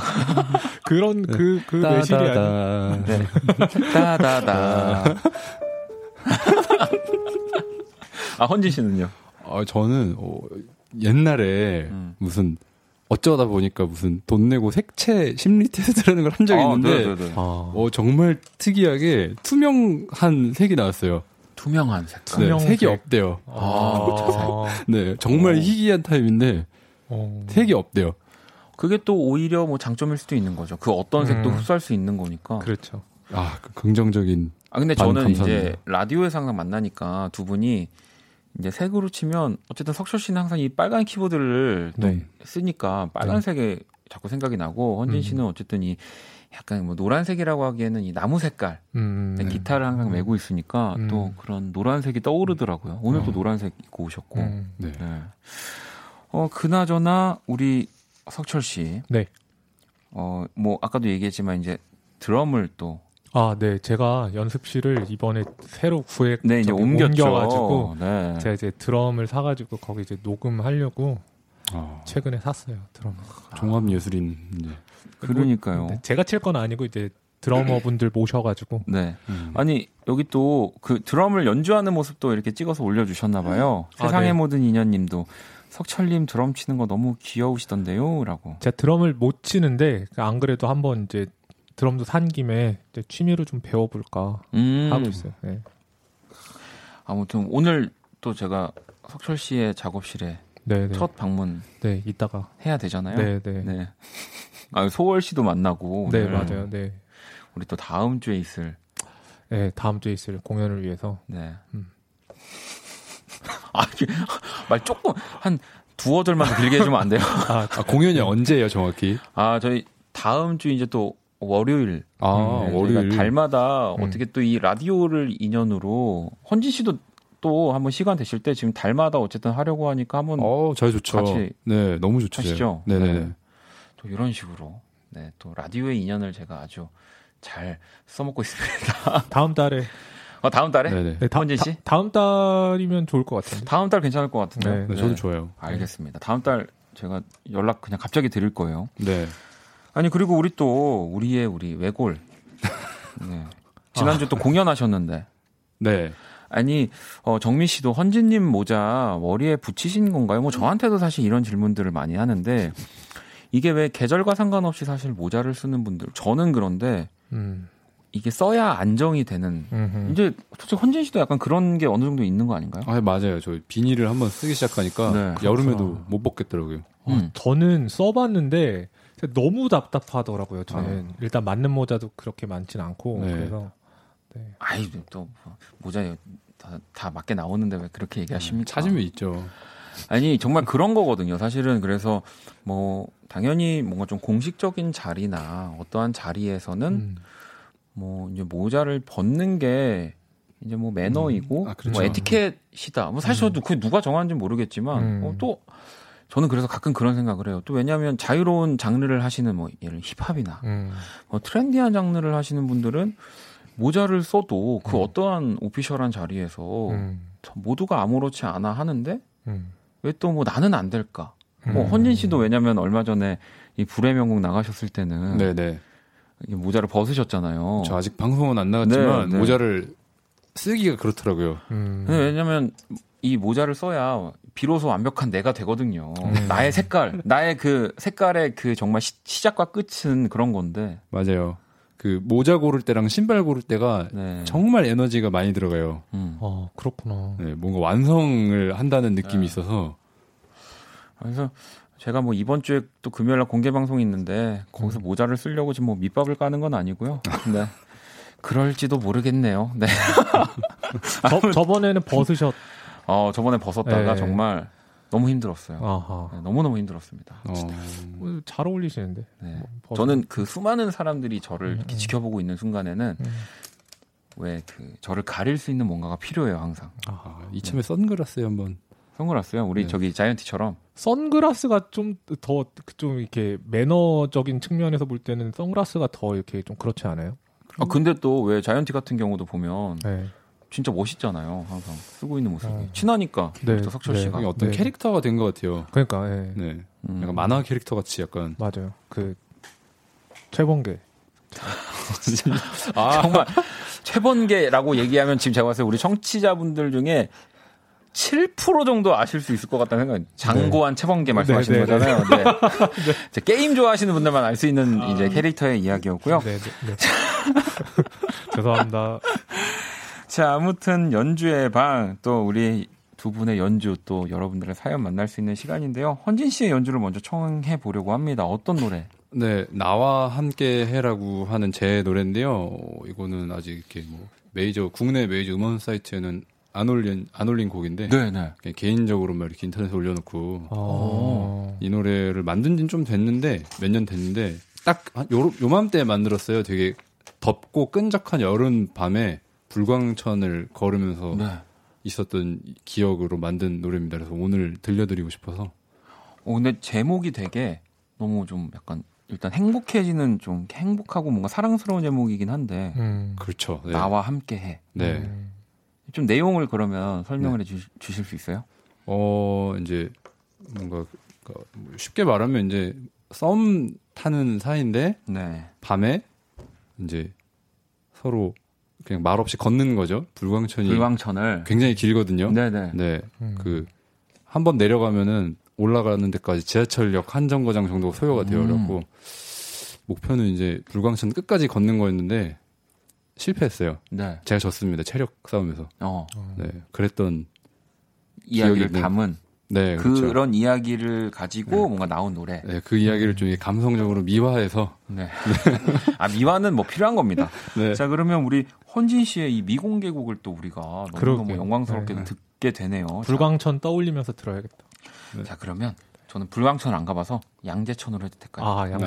그런 그그 매실이 아니. 네. 따다다. 아 헌진 씨는요? 아, 저는 어, 옛날에 음. 무슨 어쩌다 보니까 무슨 돈 내고 색채 심리 테스트라는 걸 한 적이 아, 있는데 네네네. 아. 어, 정말 특이하게 투명한 색이 나왔어요. 투명한 색. 네, 투명색. 색이 없대요. 아. 네, 정말 오. 희귀한 타입인데 어. 색이 없대요. 그게 또 오히려 뭐 장점일 수도 있는 거죠. 그 어떤 색도 음. 흡수할 수 있는 거니까. 그렇죠. 아, 그 긍정적인. 아 근데 반 저는 이제 감사합니다. 라디오에서 항상 만나니까 두 분이 이제 색으로 치면 어쨌든 석철 씨는 항상 이 빨간 키보드를 또 네. 쓰니까 빨간색에 자꾸 생각이 나고 헌진 음. 씨는 어쨌든 이 약간 뭐 노란색이라고 하기에는 이 나무 색깔 음. 네, 기타를 항상 메고 있으니까 음. 또 그런 노란색이 떠오르더라고요. 오늘 또 어. 노란색 입고 오셨고. 음. 네. 네. 어 그나저나 우리 석철 씨. 네. 어뭐 아까도 얘기했지만 이제 드럼을 또 아, 네. 제가 연습실을 이번에 새로 구해 네, 이제 옮겼죠. 옮겨가지고 네. 제가 이제 드럼을 사 가지고 거기 이제 녹음하려고 아, 최근에 샀어요 드럼. 종합 예술인 이제. 그러니까요. 네, 제가 칠 건 아니고 이제 드러머분들 모셔가지고 네. 음. 아니 여기 또 그 드럼을 연주하는 모습도 이렇게 찍어서 올려주셨나 봐요. 아, 세상의 네. 모든 인연님도 석철님 드럼 치는 거 너무 귀여우시던데요라고. 제가 드럼을 못 치는데 안 그래도 한번 이제 드럼도 산 김에 이제 취미로 좀 배워볼까 음. 하고 있어요. 네. 아무튼 오늘 또 제가 석철 씨의 작업실에 네, 네. 첫 방문 네, 이따가. 해야 되잖아요. 네, 네. 네, 네. 아, 소월 씨도 만나고 오늘 맞아요. 네. 우리 또 다음 주에 있을 네, 다음 주에 있을 공연을 위해서. 네. 음. 아, 이게 말 조금 한 두어 절만 더 길게 해주면 안 돼요? 아, 아, 공연이 언제예요, 정확히? 아, 저희 다음 주 이제 또 월요일. 아, 네, 월요일. 달마다 음. 어떻게 또 이 라디오를 인연으로 헌진 씨도 또 한번 시간 되실 때 지금 달마다 어쨌든 하려고 하니까 한번 어, 잘 좋죠. 같이 네, 너무 좋죠. 하시죠. 네네네. 네. 또 이런 식으로 네, 또 라디오의 인연을 제가 아주 잘 써먹고 있습니다. 다음 달에. 어, 다음 달에? 네네. 네, 다, 헌진 씨? 다, 음 달이면 좋을 것 같은데. 다음 달 괜찮을 것 같은데. 네. 네, 저도 좋아요. 알겠습니다. 다음 달 제가 연락 그냥 갑자기 드릴 거예요. 네. 아니 그리고 우리 또 우리의 우리 외골. 네. 지난주 또 공연하셨는데 네. 아니 어, 정민 씨도 헌진님 모자 머리에 붙이신 건가요? 뭐 저한테도 사실 이런 질문들을 많이 하는데 이게 왜 계절과 상관없이 사실 모자를 쓰는 분들 저는 그런데 음. 이게 써야 안정이 되는 음흠. 이제 솔직히 헌진 씨도 약간 그런 게 어느 정도 있는 거 아닌가요? 아, 맞아요. 저 비닐을 한번 쓰기 시작하니까 네. 여름에도 그렇구나. 못 벗겠더라고요. 음. 저는 써봤는데 너무 답답하더라고요. 저는 아. 일단 맞는 모자도 그렇게 많진 않고 네. 그래서 네. 아이 또 모자 다, 다 맞게 나오는데 왜 그렇게 얘기하십니까? 찾으면 있죠. 아니 정말 그런 거거든요. 사실은 그래서 뭐 당연히 뭔가 좀 공식적인 자리나 어떠한 자리에서는 음. 뭐 이제 모자를 벗는 게 이제 뭐 매너이고 음. 아, 그렇죠. 뭐 에티켓이다. 뭐 사실 저도 그 누가 정하는지 모르겠지만 음. 어, 또 저는 그래서 가끔 그런 생각을 해요. 또 왜냐하면 자유로운 장르를 하시는 뭐 예를 힙합이나 음. 뭐 트렌디한 장르를 하시는 분들은 모자를 써도 그 음. 어떠한 오피셜한 자리에서 음. 모두가 아무렇지 않아 하는데 음. 왜또 뭐 나는 안 될까? 뭐 음. 헌진 씨도 왜냐면 얼마 전에 이 불의 명곡 나가셨을 때는 네네. 이 모자를 벗으셨잖아요. 저 아직 방송은 안 나갔지만 어. 네, 네. 모자를 쓰기가 그렇더라고요. 음. 근데 왜냐면 이 모자를 써야 비로소 완벽한 내가 되거든요. 음. 나의 색깔, 나의 그 색깔의 그 정말 시, 시작과 끝은 그런 건데. 맞아요. 그 모자 고를 때랑 신발 고를 때가 네. 정말 에너지가 많이 들어가요. 음. 어 그렇구나. 네, 뭔가 완성을 한다는 느낌이 네. 있어서 그래서 제가 뭐 이번 주에 또 금요일 날 공개 방송이 있는데 거기서 모자를 쓰려고 지금 뭐 밑밥을 까는 건 아니고요. 네. 그럴지도 모르겠네요. 네. 저, 저번에는 벗으셨. 어, 저번에 벗었다가 네. 정말 너무 힘들었어요. 네, 너무 너무 힘들었습니다. 어, 어, 잘 어울리시는데. 네. 벗- 저는 그 수많은 사람들이 저를 음, 이렇게 음. 지켜보고 있는 순간에는 음. 왜그 저를 가릴 수 있는 뭔가가 필요해요 항상. 아, 이참에 선글라스 한번 선글라스요. 우리 네. 저기 자이언티처럼. 선글라스가 좀더좀 이렇게 매너적인 측면에서 볼 때는 선글라스가 더 이렇게 좀 그렇지 않아요? 아 근데 또 왜 자이언티 같은 경우도 보면 네. 진짜 멋있잖아요. 항상 쓰고 있는 모습이 어. 친하니까 네, 또 석철 네. 씨가 어떤 네. 캐릭터가 된 것 같아요. 그러니까 예. 네. 음. 약간 만화 캐릭터 같이 약간. 맞아요. 그 최범계. 아, 정말 최번개라고 얘기하면 지금 제가 봤을 때 우리 청취자분들 중에 7% 정도 아실 수 있을 것 같다는 생각이 장고한 최번개 말씀하시는 네, 네, 거잖아요. 네. 이제 게임 좋아하시는 분들만 알 수 있는 이제 캐릭터의 이야기였고요. 네, 네, 네. 죄송합니다. 자, 아무튼 연주의 방 또 우리 두 분의 연주 또 여러분들의 사연 만날 수 있는 시간인데요. 헌진 씨의 연주를 먼저 청해 보려고 합니다. 어떤 노래? 네, 나와 함께 해라고 하는 제 노래인데요. 어, 이거는 아직 이렇게 뭐 메이저 국내 메이저 음원 사이트에는 안 올린 안 올린 곡인데 네, 네. 그냥 개인적으로만 이렇게 인터넷에 올려놓고 어. 이 노래를 만든 지는 좀 됐는데 몇 년 됐는데 딱한 요, 요맘때 만들었어요. 되게 덥고 끈적한 여름 밤에 불광천을 걸으면서 네. 있었던 기억으로 만든 노래입니다. 그래서 오늘 들려드리고 싶어서 어, 근데 제목이 되게 너무 좀 약간 일단 행복해지는 좀 행복하고 뭔가 사랑스러운 제목이긴 한데 음. 그렇죠. 네. 나와 함께 해. 네. 음. 좀 내용을 그러면 설명을 해 주, 주실 수 있어요? 어 이제 뭔가 그, 뭐 쉽게 말하면 이제 썸 타는 사이인데 네. 밤에 이제 서로 그냥 말 없이 걷는 거죠. 불광천이 불광천을. 굉장히 길거든요. 네네. 네. 음. 그한 번 내려가면은 올라가는 데까지 지하철역 한 정거장 정도가 소요가 돼요. 음. 그래갖고 목표는 이제 불광천 끝까지 걷는 거였는데 실패했어요. 네. 제가 졌습니다. 체력 싸움에서. 어. 네. 그랬던 이야기를 담은 네, 그렇죠. 그런 이야기를 가지고 뭔가 나온 노래. 네, 그 이야기를 좀 감성적으로 미화해서 네. 아 미화는 뭐 필요한 겁니다. 네. 자 그러면 우리 헌진 씨의 이 미공개곡을 또 우리가 너무. 영광스럽게 네. 듣게 되네요. 불광천 떠올리면서 들어야겠다. 자, 자, 그러면 저는 불광천 안 가봐서 양재천으로 해도 될까요? 아, 양.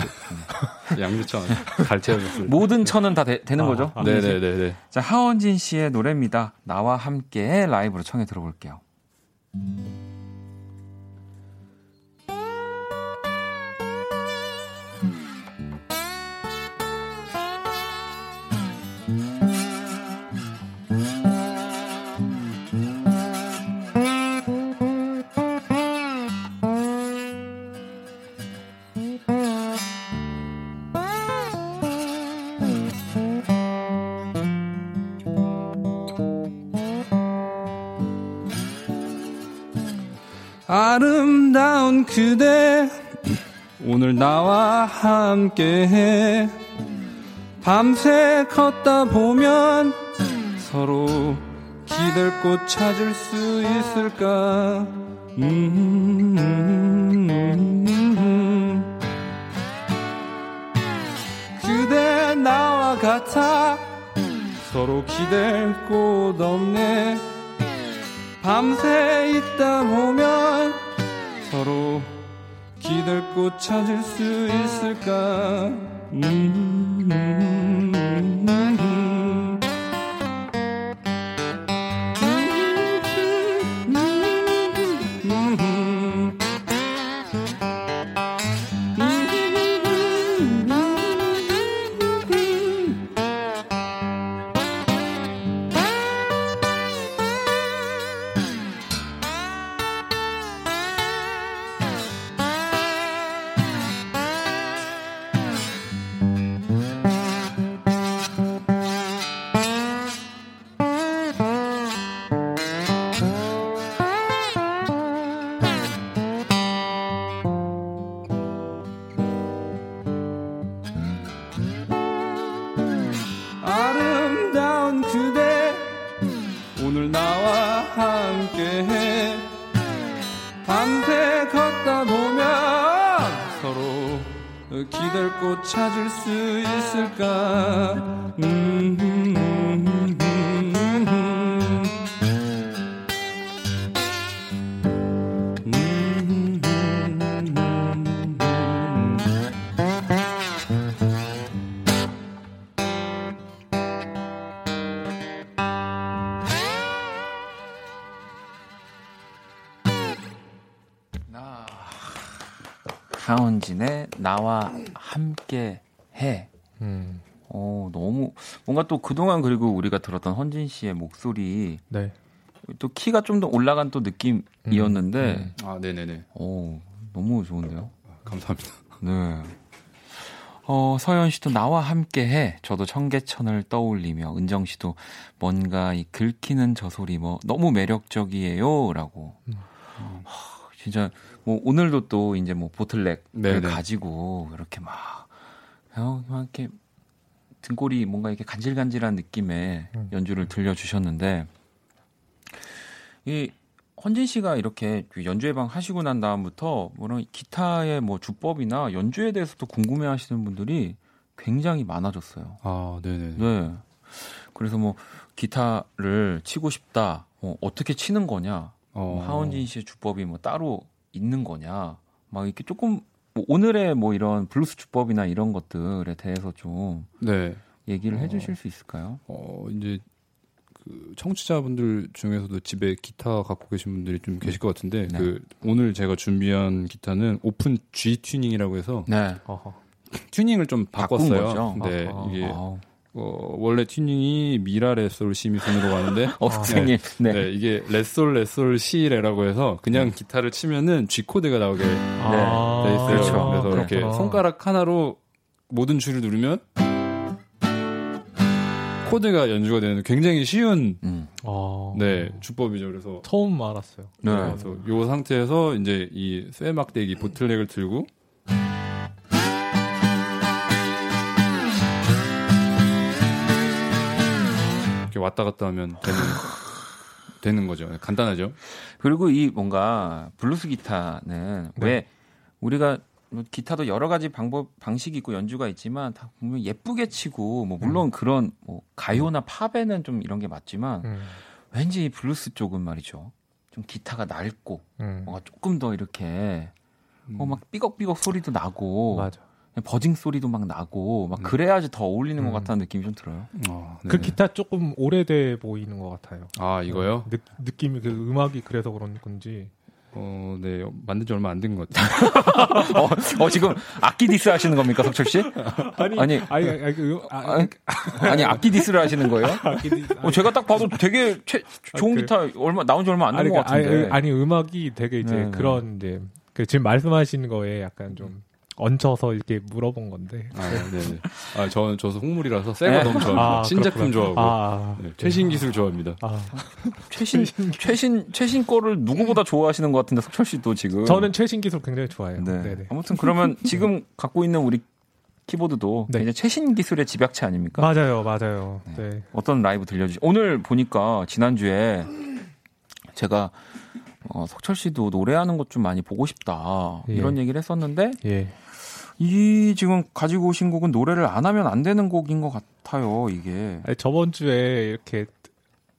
양주천 갈채였어요. 모든 천은 다 되, 는 아, 거죠? 아. 네네네네. 자 하원진 씨의 노래입니다. 나와 함께 라이브로 청해 들어볼게요. 아름다운 그대 오늘 나와 함께해. 밤새 걷다 보면 서로 기댈 곳 찾을 수 있을까? 음, 그대 나와 같아. 서로 기댈 곳 없네 밤새 있다 보면 서로 기댈 곳 찾을 수 있을까? 음, 아름 하원진의 나와 함께 해. 음. 어, 너무 뭔가 또 그동안 그리고 우리가 들었던 헌진 씨의 목소리 네. 또 키가 좀 더 올라간 또 느낌이었는데 음, 아, 네 네 네. 어, 너무 좋은데요. 감사합니다. 네. 어, 서현 씨도 나와 함께 해. 저도 청계천을 떠올리며 은정 씨도 뭔가 이 긁히는 저 소리 뭐 너무 매력적이에요. 라고. 음. 하, 진짜 뭐 오늘도 또 이제 뭐 보틀렉을 네네. 가지고 이렇게 막, 어, 막 이렇게 등골이 뭔가 이렇게 간질간질한 느낌의 음. 연주를 들려주셨는데 이 헌진 씨가 이렇게 그 연주회 방 하시고 난 다음부터 뭐런 기타의 뭐 주법이나 연주에 대해서도 궁금해 하시는 분들이 굉장히 많아졌어요. 아, 네네네. 네. 그래서 뭐 기타를 치고 싶다. 어, 어떻게 치는 거냐? 뭐 어. 하헌진 씨의 주법이 뭐 따로 있는 거냐? 막 이렇게 조금 뭐 오늘의 뭐 이런 블루스 주법이나 이런 것들에 대해서 좀 네. 얘기를 어. 해주실 수 있을까요? 어, 이제 그 청취자분들 중에서도 집에 기타 갖고 계신 분들이 좀 계실 것 같은데 네. 그 오늘 제가 준비한 기타는 오픈 G 튜닝이라고 해서 네. 튜닝을 좀 바꿨어요. 네, 아하. 이게 아우. 어, 원래 튜닝이 미라 레솔 시 미순으로 가는데 어, 선생님. 네. 네, 이게 레솔 레솔 시레라고 해서 그냥 기타를 치면은 G 코드가 나오게 아, 돼 있어요. 그렇죠. 그래서 이렇게 그렇구나. 손가락 하나로 모든 줄을 누르면 코드가 연주가 되는 굉장히 쉬운 음. 아, 네 주법이죠. 그래서 처음 알았어요. 네. 그래서 요 상태에서 이제 이 쇠막대기 bottleneck을 들고 이렇게 왔다 갔다 하면 되는 되는 거죠. 간단하죠. 그리고 이 뭔가 블루스 기타는 네. 왜 우리가 뭐 기타도 여러 가지 방법 방식이 있고 연주가 있지만 다 보면 예쁘게 치고 뭐 물론 그런 뭐 가요나 팝에는 좀 이런 게 맞지만 음, 왠지 이 블루스 쪽은 말이죠. 좀 기타가 낡고 음. 뭔가 조금 더 이렇게 어, 막 삐걱삐걱 소리도 나고 맞아. buzzing 소리도 막 나고 막 음. 그래야지 더 어울리는 것 음. 같다는 느낌이 좀 들어요. 어, 그. 기타 조금 오래돼 보이는 것 같아요. 아 이거요? 느, 느낌이 그 음악이 그래서 그런 건지. 어, 네 만든 지 얼마 안 된 것 같아요. 어, 어, 지금 악기 디스 하시는 겁니까, 석철 씨? 아니, 아니, 아니, 아니, 그, 음- 아, 아니, 아니 악기 diss를 하시는 거예요? 아니, 어, 제가 딱 봐도 되게 최, 좋은 그래. 기타 얼마 나온 지 얼마 안된 아니, 것 그, 아니, 같은데. 아니, 음악이 되게 이제 네, 네. 그런 이제 그 지금 말씀하시는 거에 약간 좀 얹혀서 이렇게 물어본 건데. 아, 네네. 아 저는 저도 홍물이라서 새거 네. 너무 좋아합니다. 아, 신제품 그렇구나. 좋아하고 아, 네, 최신 기술 좋아합니다. 아, 최신 최신 최신 거를 누구보다 좋아하시는 것 같은데 석철 씨도 지금. 저는 최신 기술 굉장히 좋아해요. 네. 네. 네. 아무튼 그러면 지금 갖고 있는 우리 키보드도 네. 이제 최신 기술의 집약체 아닙니까? 맞아요, 맞아요. 네. 어떤 라이브 들려주시? 오늘 보니까 지난주에 제가 어, 석철 씨도 노래하는 것 좀 많이 보고 싶다 예. 이런 얘기를 했었는데 예. 이 지금 가지고 오신 곡은 노래를 안 하면 안 되는 곡인 것 같아요. 이게 아니, 저번 주에 이렇게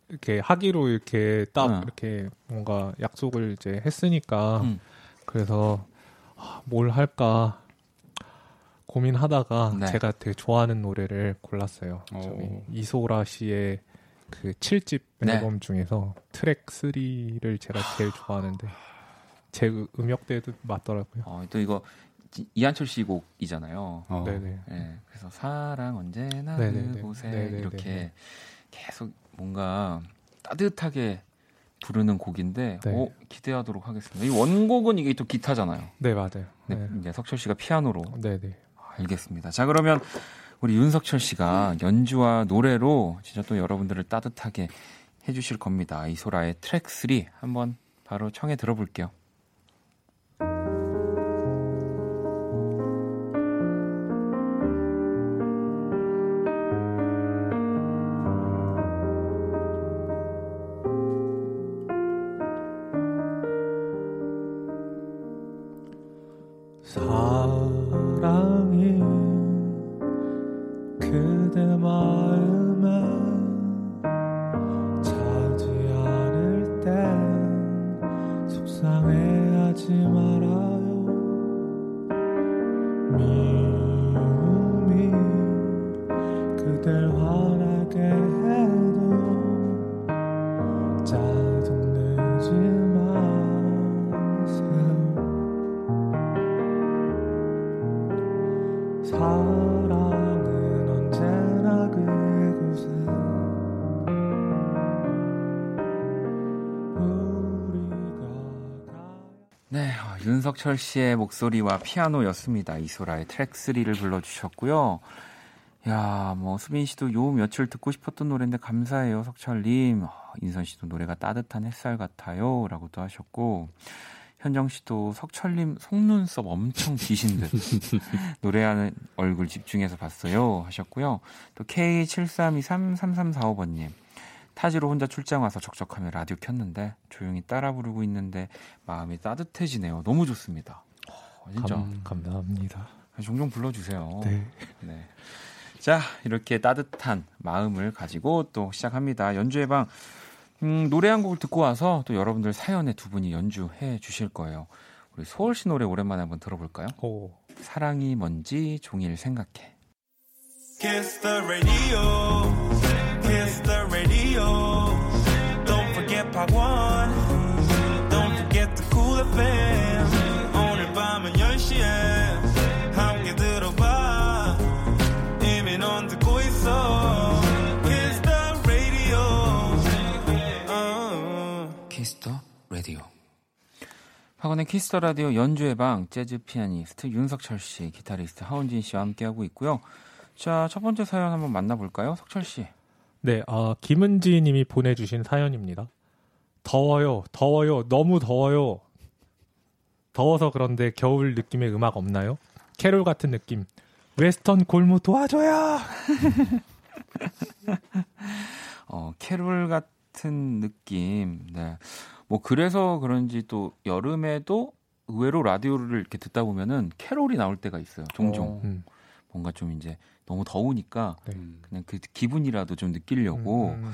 이렇게 하기로 이렇게 딱 네. 이렇게 뭔가 약속을 이제 했으니까 음. 그래서 아, 뭘 할까 고민하다가 네. 제가 되게 좋아하는 노래를 골랐어요. 이소라 씨의 그 7집 네. 앨범 중에서 트랙 3를 제가 제일 좋아하는데 제 음- 음역대도 맞더라고요. 어, 또 이거 지- 이한철 씨 곡이잖아요. 어. 네네. 예, 그래서 사랑 언제나 네네네. 그곳에 네네네. 이렇게 계속 뭔가 따뜻하게 부르는 곡인데 네. 오, 기대하도록 하겠습니다. 이 원곡은 이게 또 기타잖아요. 네 맞아요. 네, 네. 이제 석철 씨가 피아노로 네네. 알겠습니다. 자 그러면 우리 윤석철 씨가 연주와 노래로 진짜 또 여러분들을 따뜻하게 해주실 겁니다. 이소라의 트랙 3 한번 바로 청해 들어볼게요. 윤석철 씨의 목소리와 피아노였습니다. 이소라의 트랙 3를 불러주셨고요. 야, 뭐 수빈 씨도 요 며칠 듣고 싶었던 노래인데 감사해요, 석철님. 아, 인선 씨도 노래가 따뜻한 햇살 같아요.라고 도 하셨고 현정 씨도 석철님 속눈썹 엄청 기신 듯 노래하는 얼굴 집중해서 봤어요 하셨고요. 또 K73233345번님 타지로 혼자 출장 와서 적적하며 라디오 켰는데 조용히 따라 부르고 있는데 마음이 따뜻해지네요. 너무 좋습니다. 어, 진짜 감, 감사합니다. 종종 불러주세요. 네. 네. 자, 이렇게 따뜻한 마음을 가지고 또 시작합니다. 연주의 방. 음, 노래 한 곡을 듣고 와서 또 여러분들 사연에 두 분이 연주해 주실 거예요. 우리 소울씨 노래 오랜만에 한번 들어볼까요? 오. 사랑이 뭔지 종일 생각해. Kiss the radio. Kiss the radio. Don't forget Part 1. Don't forget the cool FM. 오늘 밤은 10시에 함께 들어봐. 이미 넌 듣고 있어. Kiss the radio. 어. Kiss the Radio. 박원의 Kiss the Radio 연주의 방 재즈 피아니스트 윤석철 씨, 기타리스트 하헌진 씨와 함께하고 있고요. 자, 첫 번째 사연 한번 만나볼까요? 석철 씨. 네, 아, 김은지 님이 보내주신 사연입니다. 더워요, 더워요, 너무 더워요. 더워서 그런데 겨울 느낌의 음악 없나요? 캐롤 같은 느낌. 웨스턴 골무 도와줘요! 어, 캐롤 같은 느낌. 네. 뭐 그래서 그런지 또 여름에도 의외로 라디오를 이렇게 듣다 보면은 캐롤이 나올 때가 있어요. 종종. 어. 음, 뭔가 좀 이제 너무 더우니까 네. 그냥 그 기분이라도 좀 느끼려고 음,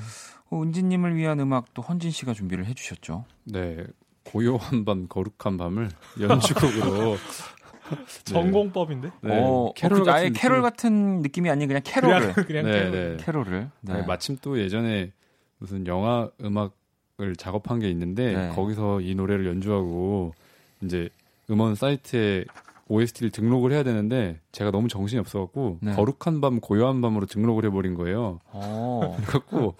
어, 은지님을 위한 음악 또 헌진 씨가 준비를 해주셨죠. 네. 고요한 밤, 거룩한 밤을 연주곡으로. 정공법인데? 네. 어, 캐롤 어, 그 아예 같은 캐롤 느낌. 같은 느낌이 아닌 그냥 캐롤을. 그냥, 그냥 네, 캐롤. 네. 캐롤을. 네. 네, 마침 또 예전에 무슨 영화 음악을 작업한 게 있는데 네. 거기서 이 노래를 연주하고 이제 음원 사이트에 OST를 등록을 해야 되는데 제가 너무 정신이 없어갖고 네. 거룩한 밤 고요한 밤으로 등록을 해버린 거예요. 어, 그래갖고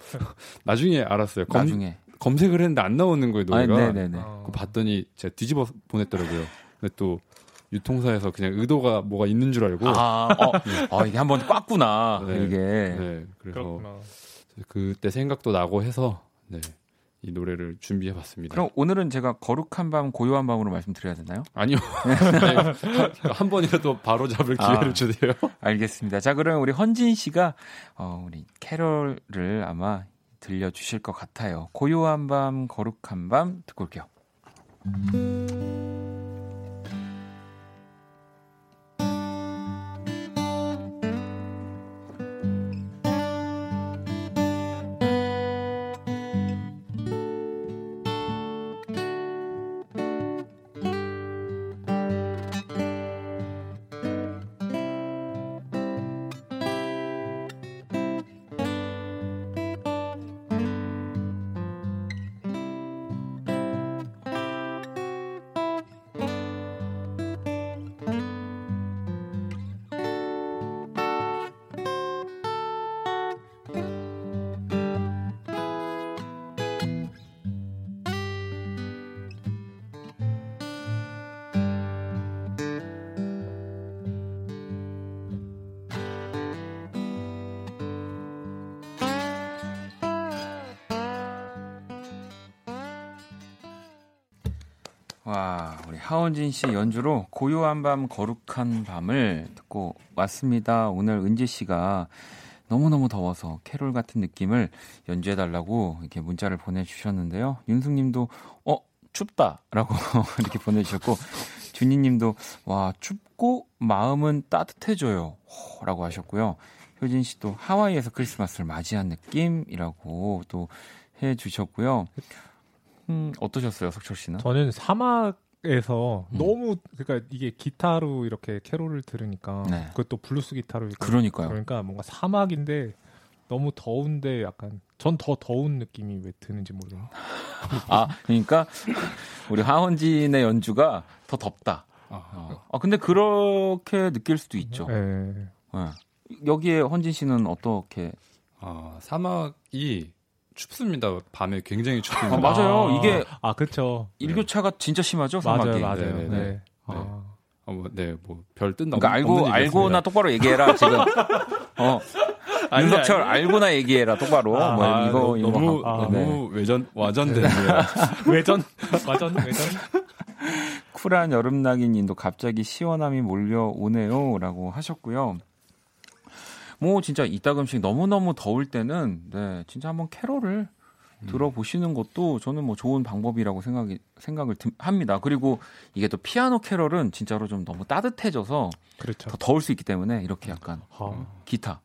나중에 알았어요. 검, 나중에. 검색을 했는데 안 나오는 거예요 아, 노래가. 네네네. 어. 그거 봤더니 제가 뒤집어 보냈더라고요. 근데 또 유통사에서 그냥 의도가 뭐가 있는 줄 알고 아, 어, 어, 이게 한번 꽉구나. 네. 이게. 네, 그래서 그렇구나. 그때 생각도 나고 해서 네, 이 노래를 준비해봤습니다. 그럼 오늘은 제가 거룩한 밤, 고요한 밤으로 말씀드려야 되나요? 아니요. 한- 한 번이라도 바로 잡을 기회를 아. 주세요. 알겠습니다. 자, 그럼 우리 헌진 씨가 어, 우리 캐롤을 아마 들려주실 것 같아요. 고요한 밤, 거룩한 밤 듣고 올게요. 하원진 씨 연주로 고요한 밤, 거룩한 밤을 듣고 왔습니다. 오늘 은지 씨가 너무너무 더워서 캐롤 같은 느낌을 연주해 달라고 이렇게 문자를 보내 주셨는데요. 윤숙 님도, 어, 춥다라고 이렇게 보내 주셨고, 준희 님도, 와, 춥고 마음은 따뜻해져요. 호, 라고 하셨고요. 효진 씨도 하와이에서 크리스마스를 맞이한 느낌이라고 또 해 주셨고요. 음, 어떠셨어요, 석철 씨는? 저는 사막 에서 음. 너무 그러니까 이게 기타로 이렇게 캐롤을 들으니까 네. 그것도 블루스 기타로 이렇게 그러니까요. 그러니까 뭔가 사막인데 너무 더운데 약간 전 더 더운 느낌이 왜 드는지 모르겠어요. 아, 그러니까 우리 하헌진의 연주가 더 덥다. 아, 어. 아, 근데 그렇게 느낄 수도 있죠. 네. 예. 여기에 헌진 씨는 어떻게? 아, 사막이 춥습니다. 밤에 굉장히 춥습니다. 아, 맞아요. 이게 아 그렇죠. 일교차가 진짜 심하죠, 맞아요, 사막이. 맞아요. 네, 네. 네, 네. 아, 어, 뭐, 네, 뭐별뜻 없는 그러니까 알고 알고나. 똑바로 얘기해라 지금. 어. 아니, 윤석철 아니. 알고나 얘기해라 똑바로. 아, 뭐 아, 이거 너무 이거 너무, 하- 아, 네. 너무 외전 와전되네요. 외전 와전 외전. 쿨한 여름나기님도 갑자기 시원함이 몰려오네요 라고 하셨고요. 뭐 진짜 이따금씩 너무 너무 더울 때는 네 진짜 한번 캐롤을 들어보시는 것도 저는 뭐 좋은 방법이라고 생각이 생각을 듭- 합니다. 그리고 이게 또 피아노 캐롤은 진짜로 좀 너무 따뜻해져서 그렇죠. 더 더울 수 있기 때문에 이렇게 약간 아, 기타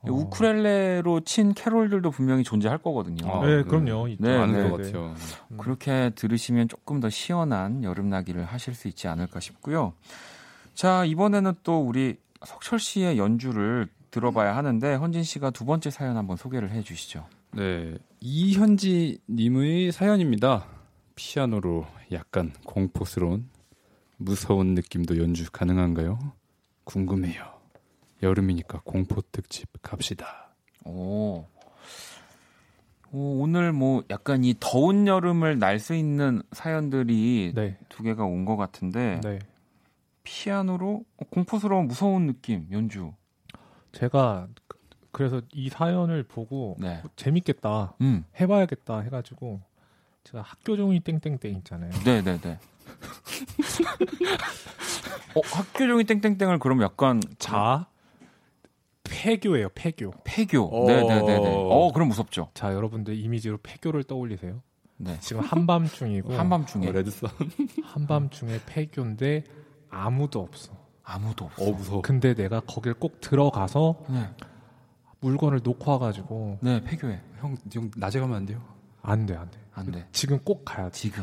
어. 우쿨렐레로 친 캐롤들도 분명히 존재할 거거든요. 아, 네, 네. 그럼요. 네, 많은 네, 것 네. 같아요. 음. 그렇게 들으시면 조금 더 시원한 여름 나기를 하실 수 있지 않을까 싶고요. 자, 이번에는 또 우리 석철 씨의 연주를 들어봐야 하는데 헌진 씨가 두 번째 사연 한번 소개를 해 주시죠. 네, 이현지 님의 사연입니다. 피아노로 약간 공포스러운 무서운 느낌도 연주 가능한가요? 궁금해요. 여름이니까 공포 특집 갑시다. 오. 오, 오늘 뭐 약간 이 더운 여름을 날 수 있는 사연들이 네. 두 개가 온 것 같은데 네. 피아노로 공포스러운 무서운 느낌 연주. 제가 그- 그래서 이 사연을 보고 네. 재밌겠다. 음. 해봐야겠다 해가지고 제가 학교 종이 땡땡땡 있잖아요. 네, 네, 네. 어, 학교 종이 땡땡땡을 그럼 약간 자 폐교예요. 폐교. 폐교. 어. 네, 네, 네, 네. 어, 그럼 무섭죠. 자 여러분들 이미지로 폐교를 떠올리세요. 네. 지금 한밤중이고 한밤중에 어, 레드선. 한밤중에 폐교인데 아무도 없어. 아무도 없어. 어 무서워. 근데 내가 거길 꼭 들어가서 네. 물건을 놓고 와가지고 네, 폐교해. 형, 형 낮에 가면 안 돼요? 안 돼, 안 돼. 안 돼. 지금 꼭 가야 돼. 지금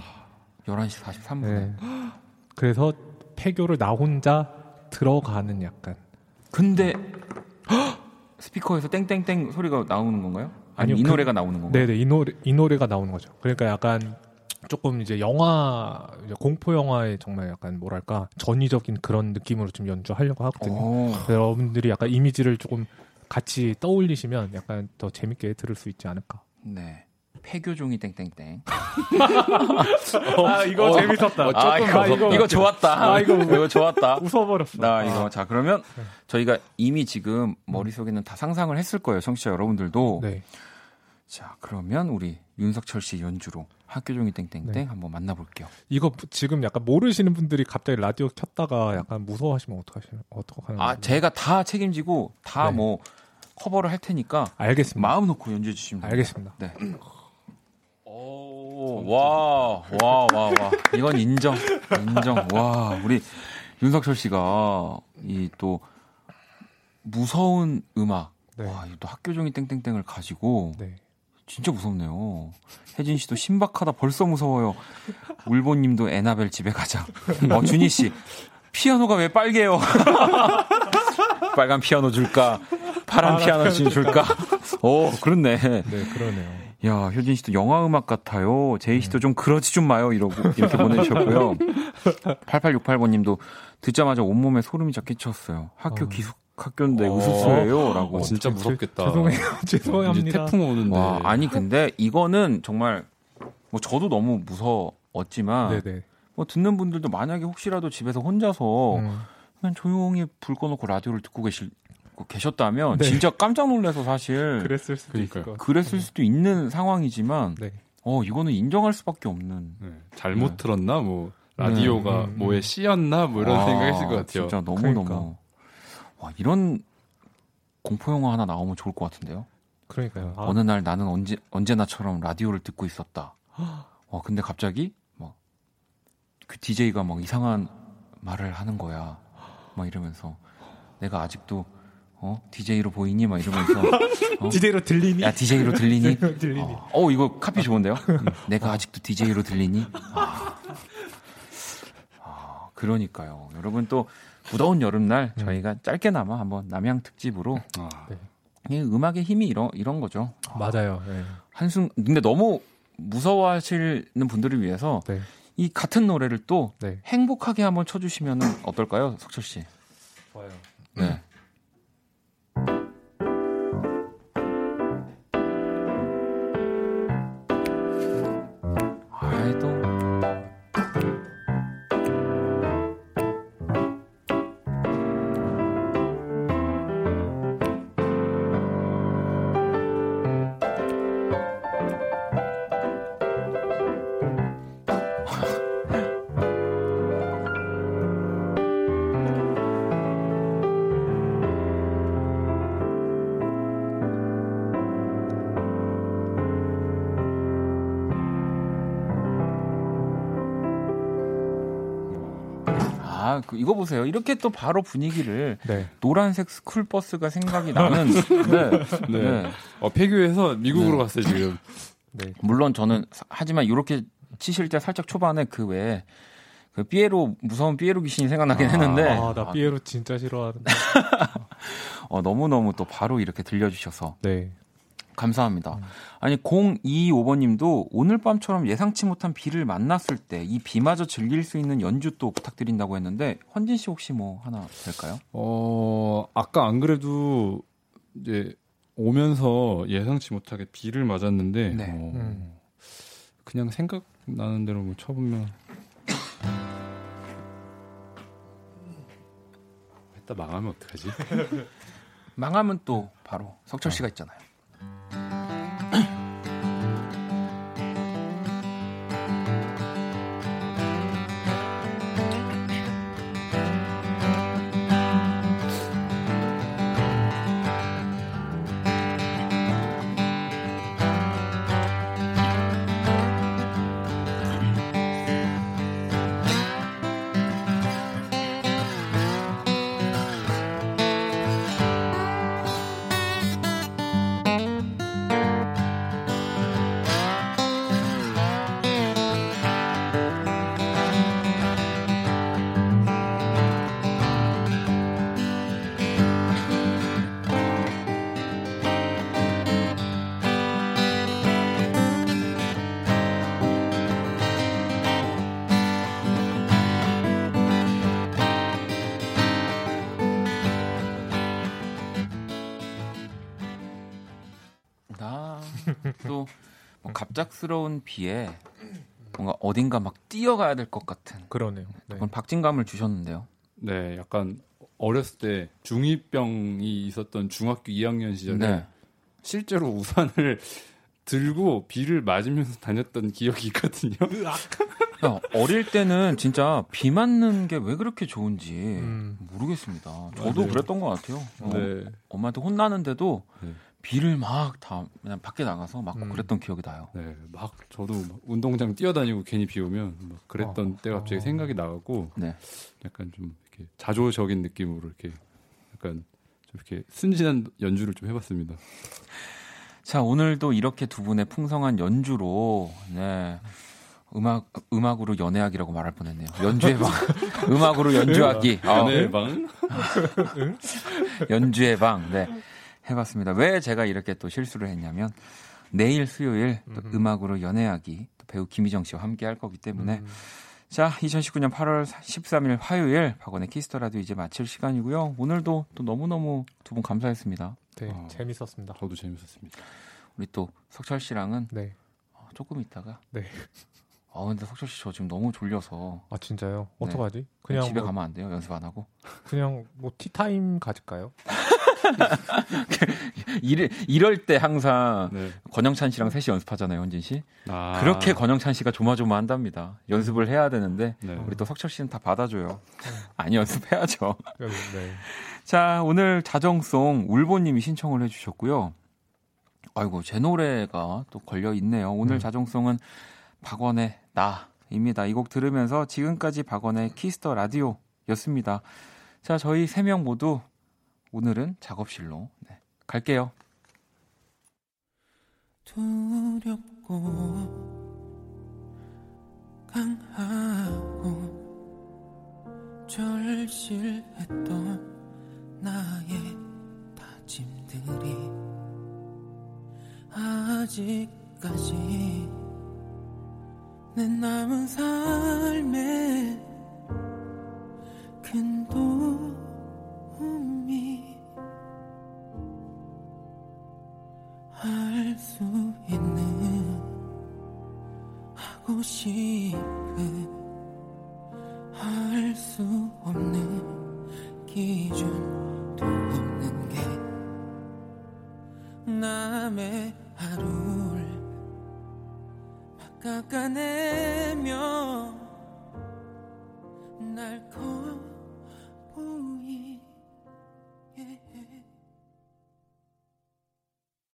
11시 43분에. 네. 그래서 폐교를 나 혼자 들어가는 약간 근데 스피커에서 땡땡땡 소리가 나오는 건가요? 아니 아니요, 이 그- 노래가 나오는 건가요? 네네 이 노래 이 노래가 나오는 거죠. 그러니까 약간 조금 이제 영화 이제 공포 영화의 정말 약간 뭐랄까 전위적인 그런 느낌으로 좀 연주하려고 하거든요. 오. 그래서 여러분들이 약간 이미지를 조금 같이 떠올리시면 약간 더 재밌게 들을 수 있지 않을까. 네. 폐교종이 땡땡땡. 아 이거 재밌었다. 아, 이거, 이거- 이거 좋았다. 아, 이거 이거 좋았다. 웃어버렸어. 나 이거 자 그러면 저희가 이미 지금 머릿 속에는 다 상상을 했을 거예요 청취자 여러분들도 네. 자 그러면 우리 윤석철 씨 연주로 학교종이 땡땡땡 네. 한번 만나볼게요 이거 지금 약간 모르시는 분들이 갑자기 라디오 켰다가 약간 무서워하시면 어떡하시나 어떡하는 아 제가 다 책임지고 다 네. 뭐 커버를 할 테니까 알겠습니다. 마음 놓고 연주해 주시면 알겠습니다. 네. 오, 와, 와, 와, 와. 이건 인정. 인정. 와, 우리 윤석철 씨가 이 또 무서운 음악. 네. 와, 이또 학교종이 땡땡땡을 가지고 네. 진짜 무섭네요. 혜진 씨도 신박하다 벌써 무서워요. 울보 님도 에나벨 집에 가자. 어, 준희 씨. 피아노가 왜 빨개요? 빨간 피아노 줄까? 파란 피아노 줄까? 오, 그렇네. 네, 그러네요. 야, 효진 씨도 영화 음악 같아요. 제이 씨도 좀 그러지 좀 마요. 이러고 이렇게 보내주셨고요. 8868번 님도 듣자마자 온몸에 소름이 쫙 끼쳤어요. 학교 어. 기숙 학교인데 어. 으스스해요. 라고. 어, 진짜 무섭겠다. 죄송해요. 죄송합니다. 태풍 오는데. 와, 아니 근데 이거는 정말 뭐 저도 너무 무서웠지만 네네. 뭐 듣는 분들도 만약에 혹시라도 집에서 혼자서 음. 그냥 조용히 불 꺼놓고 라디오를 듣고 계실 계셨다면 네. 진짜 깜짝 놀라서 사실 그랬을 수도 그러니까요. 있을 것 그랬을 수도 있는 상황이지만 네. 어 이거는 인정할 수밖에 없는 네, 잘못 네. 들었나 뭐 라디오가 음, 음, 뭐에 씌였나 뭐 이런 아, 생각했을 것 같아요. 진짜 너무 그러니까. 너무 와 이런 공포 영화 하나 나오면 좋을 것 같은데요. 그러니까요. 아, 어느 날 나는 언제 언제나처럼 라디오를 듣고 있었다. 어 근데 갑자기 막그 DJ가 막 이상한 말을 하는 거야. 막 이러면서 내가 아직도 어 DJ로 보이니? 막 이러면서 어? DJ로 들리니? 야 DJ로 들리니? 들리니? 어, 어, 이거 카피 좋은데요? 내가 아직도 DJ로 들리니? 아. 아, 그러니까요. 여러분 또 무더운 여름날 저희가 짧게나마 한번 남양 특집으로 아, 이 음악의 힘이 이런 이런 거죠. 맞아요. 네. 한순 근데 너무 무서워하시는 분들을 위해서 네. 이 같은 노래를 또 네. 행복하게 한번 쳐주시면 어떨까요, 석철 씨? 좋아요. 네. 이거 보세요. 이렇게 또 바로 분위기를 네. 노란색 스쿨 버스가 생각이 나는. 네. 네. 네. 어, 폐교해서 미국으로 네. 갔어요 지금. 네. 물론 저는 사- 하지만 이렇게 치실 때 살짝 초반에 그 외에 그 삐에로 무서운 삐에로 귀신이 생각나긴 했는데 아, 나 삐에로 진짜 싫어하는데. 어, 너무 너무 또 바로 이렇게 들려주셔서 네. 감사합니다. 아니 025번 님도 오늘 밤처럼 예상치 못한 비를 만났을 때 이 비마저 즐길 수 있는 연주 또 부탁드린다고 했는데 헌진 씨 혹시 뭐 하나 될까요? 어 아까 안 그래도 이제 오면서 예상치 못하게 비를 맞았는데 네. 어, 음. 그냥 생각 나는 대로 뭐 쳐보면 했다 망하면 어떡하지? 망하면 또 바로 석철 씨가 있잖아요. 갑작스러운 비에 뭔가 어딘가 막 뛰어가야 될 것 같은 그러네요. 네. 박진감을 주셨는데요. 네, 약간 어렸을 때 중이병이 있었던 중학교 2학년 시절에 네. 실제로 우산을 들고 비를 맞으면서 다녔던 기억이 있거든요. 야, 어릴 때는 진짜 비 맞는 게 왜 그렇게 좋은지 음. 모르겠습니다. 저도 맞아요. 그랬던 것 같아요. 어, 네. 엄마한테 혼나는데도 네. 비를 막 다 그냥 밖에 나가서 맞고 음. 그랬던 기억이 나요. 네, 막 저도 막 운동장 뛰어다니고 괜히 비 오면 막 그랬던 어. 때가 갑자기 어. 생각이 나고 네. 약간 좀 이렇게 자조적인 느낌으로 이렇게 약간 좀 이렇게 순진한 연주를 좀 해봤습니다. 자, 오늘도 이렇게 두 분의 풍성한 연주로 네. 음악 음악으로 연애하기라고 말할 뻔했네요. 연주의 방. 음악으로 연주하기. 아, 네, 방. 연주의 방. 네. 해봤습니다. 왜 제가 이렇게 또 실수를 했냐면 내일 수요일 또 음흠. 음악으로 연애하기 또 배우 김희정 씨와 함께 할 거기 때문에 음. 자 2019년 8월 13일 화요일 박원의 키스 더 라디오 이제 마칠 시간이고요. 오늘도 또 너무너무 두 분 감사했습니다. 네, 어. 재밌었습니다. 저도 재밌었습니다. 우리 또 석철 씨랑은 네. 어, 조금 있다가 네. 어 근데 석철 씨 저 지금 너무 졸려서 아 진짜요? 네. 어떡하지? 그냥 그냥 집에 뭐, 가면 안 돼요? 연습 안 하고 그냥 뭐 티타임 가질까요? 이럴, 이럴 때 항상 네. 권영찬 씨랑 셋이 연습하잖아요, 현진 씨. 아. 그렇게 권영찬 씨가 조마조마한답니다. 연습을 해야 되는데 네. 우리 또 석철 씨는 다 받아줘요. 아니 연습해야죠. 네. 자 오늘 자정송 울보님이 신청을 해주셨고요. 아이고 제 노래가 또 걸려 있네요. 오늘 음. 자정송은 박원의 나입니다. 이 곡 들으면서 지금까지 박원의 키스 더 라디오였습니다. 자 저희 세 명 모두 오늘은 작업실로 네, 갈게요. 두렵고 강하고 절실했던 나의 다짐들이 아직까지 내 남은 삶에 큰 도움이 알 수 있는 하고 싶은 알 수 없는 기준도 없는 게 남의 하루를 막 깎아내며 날 거.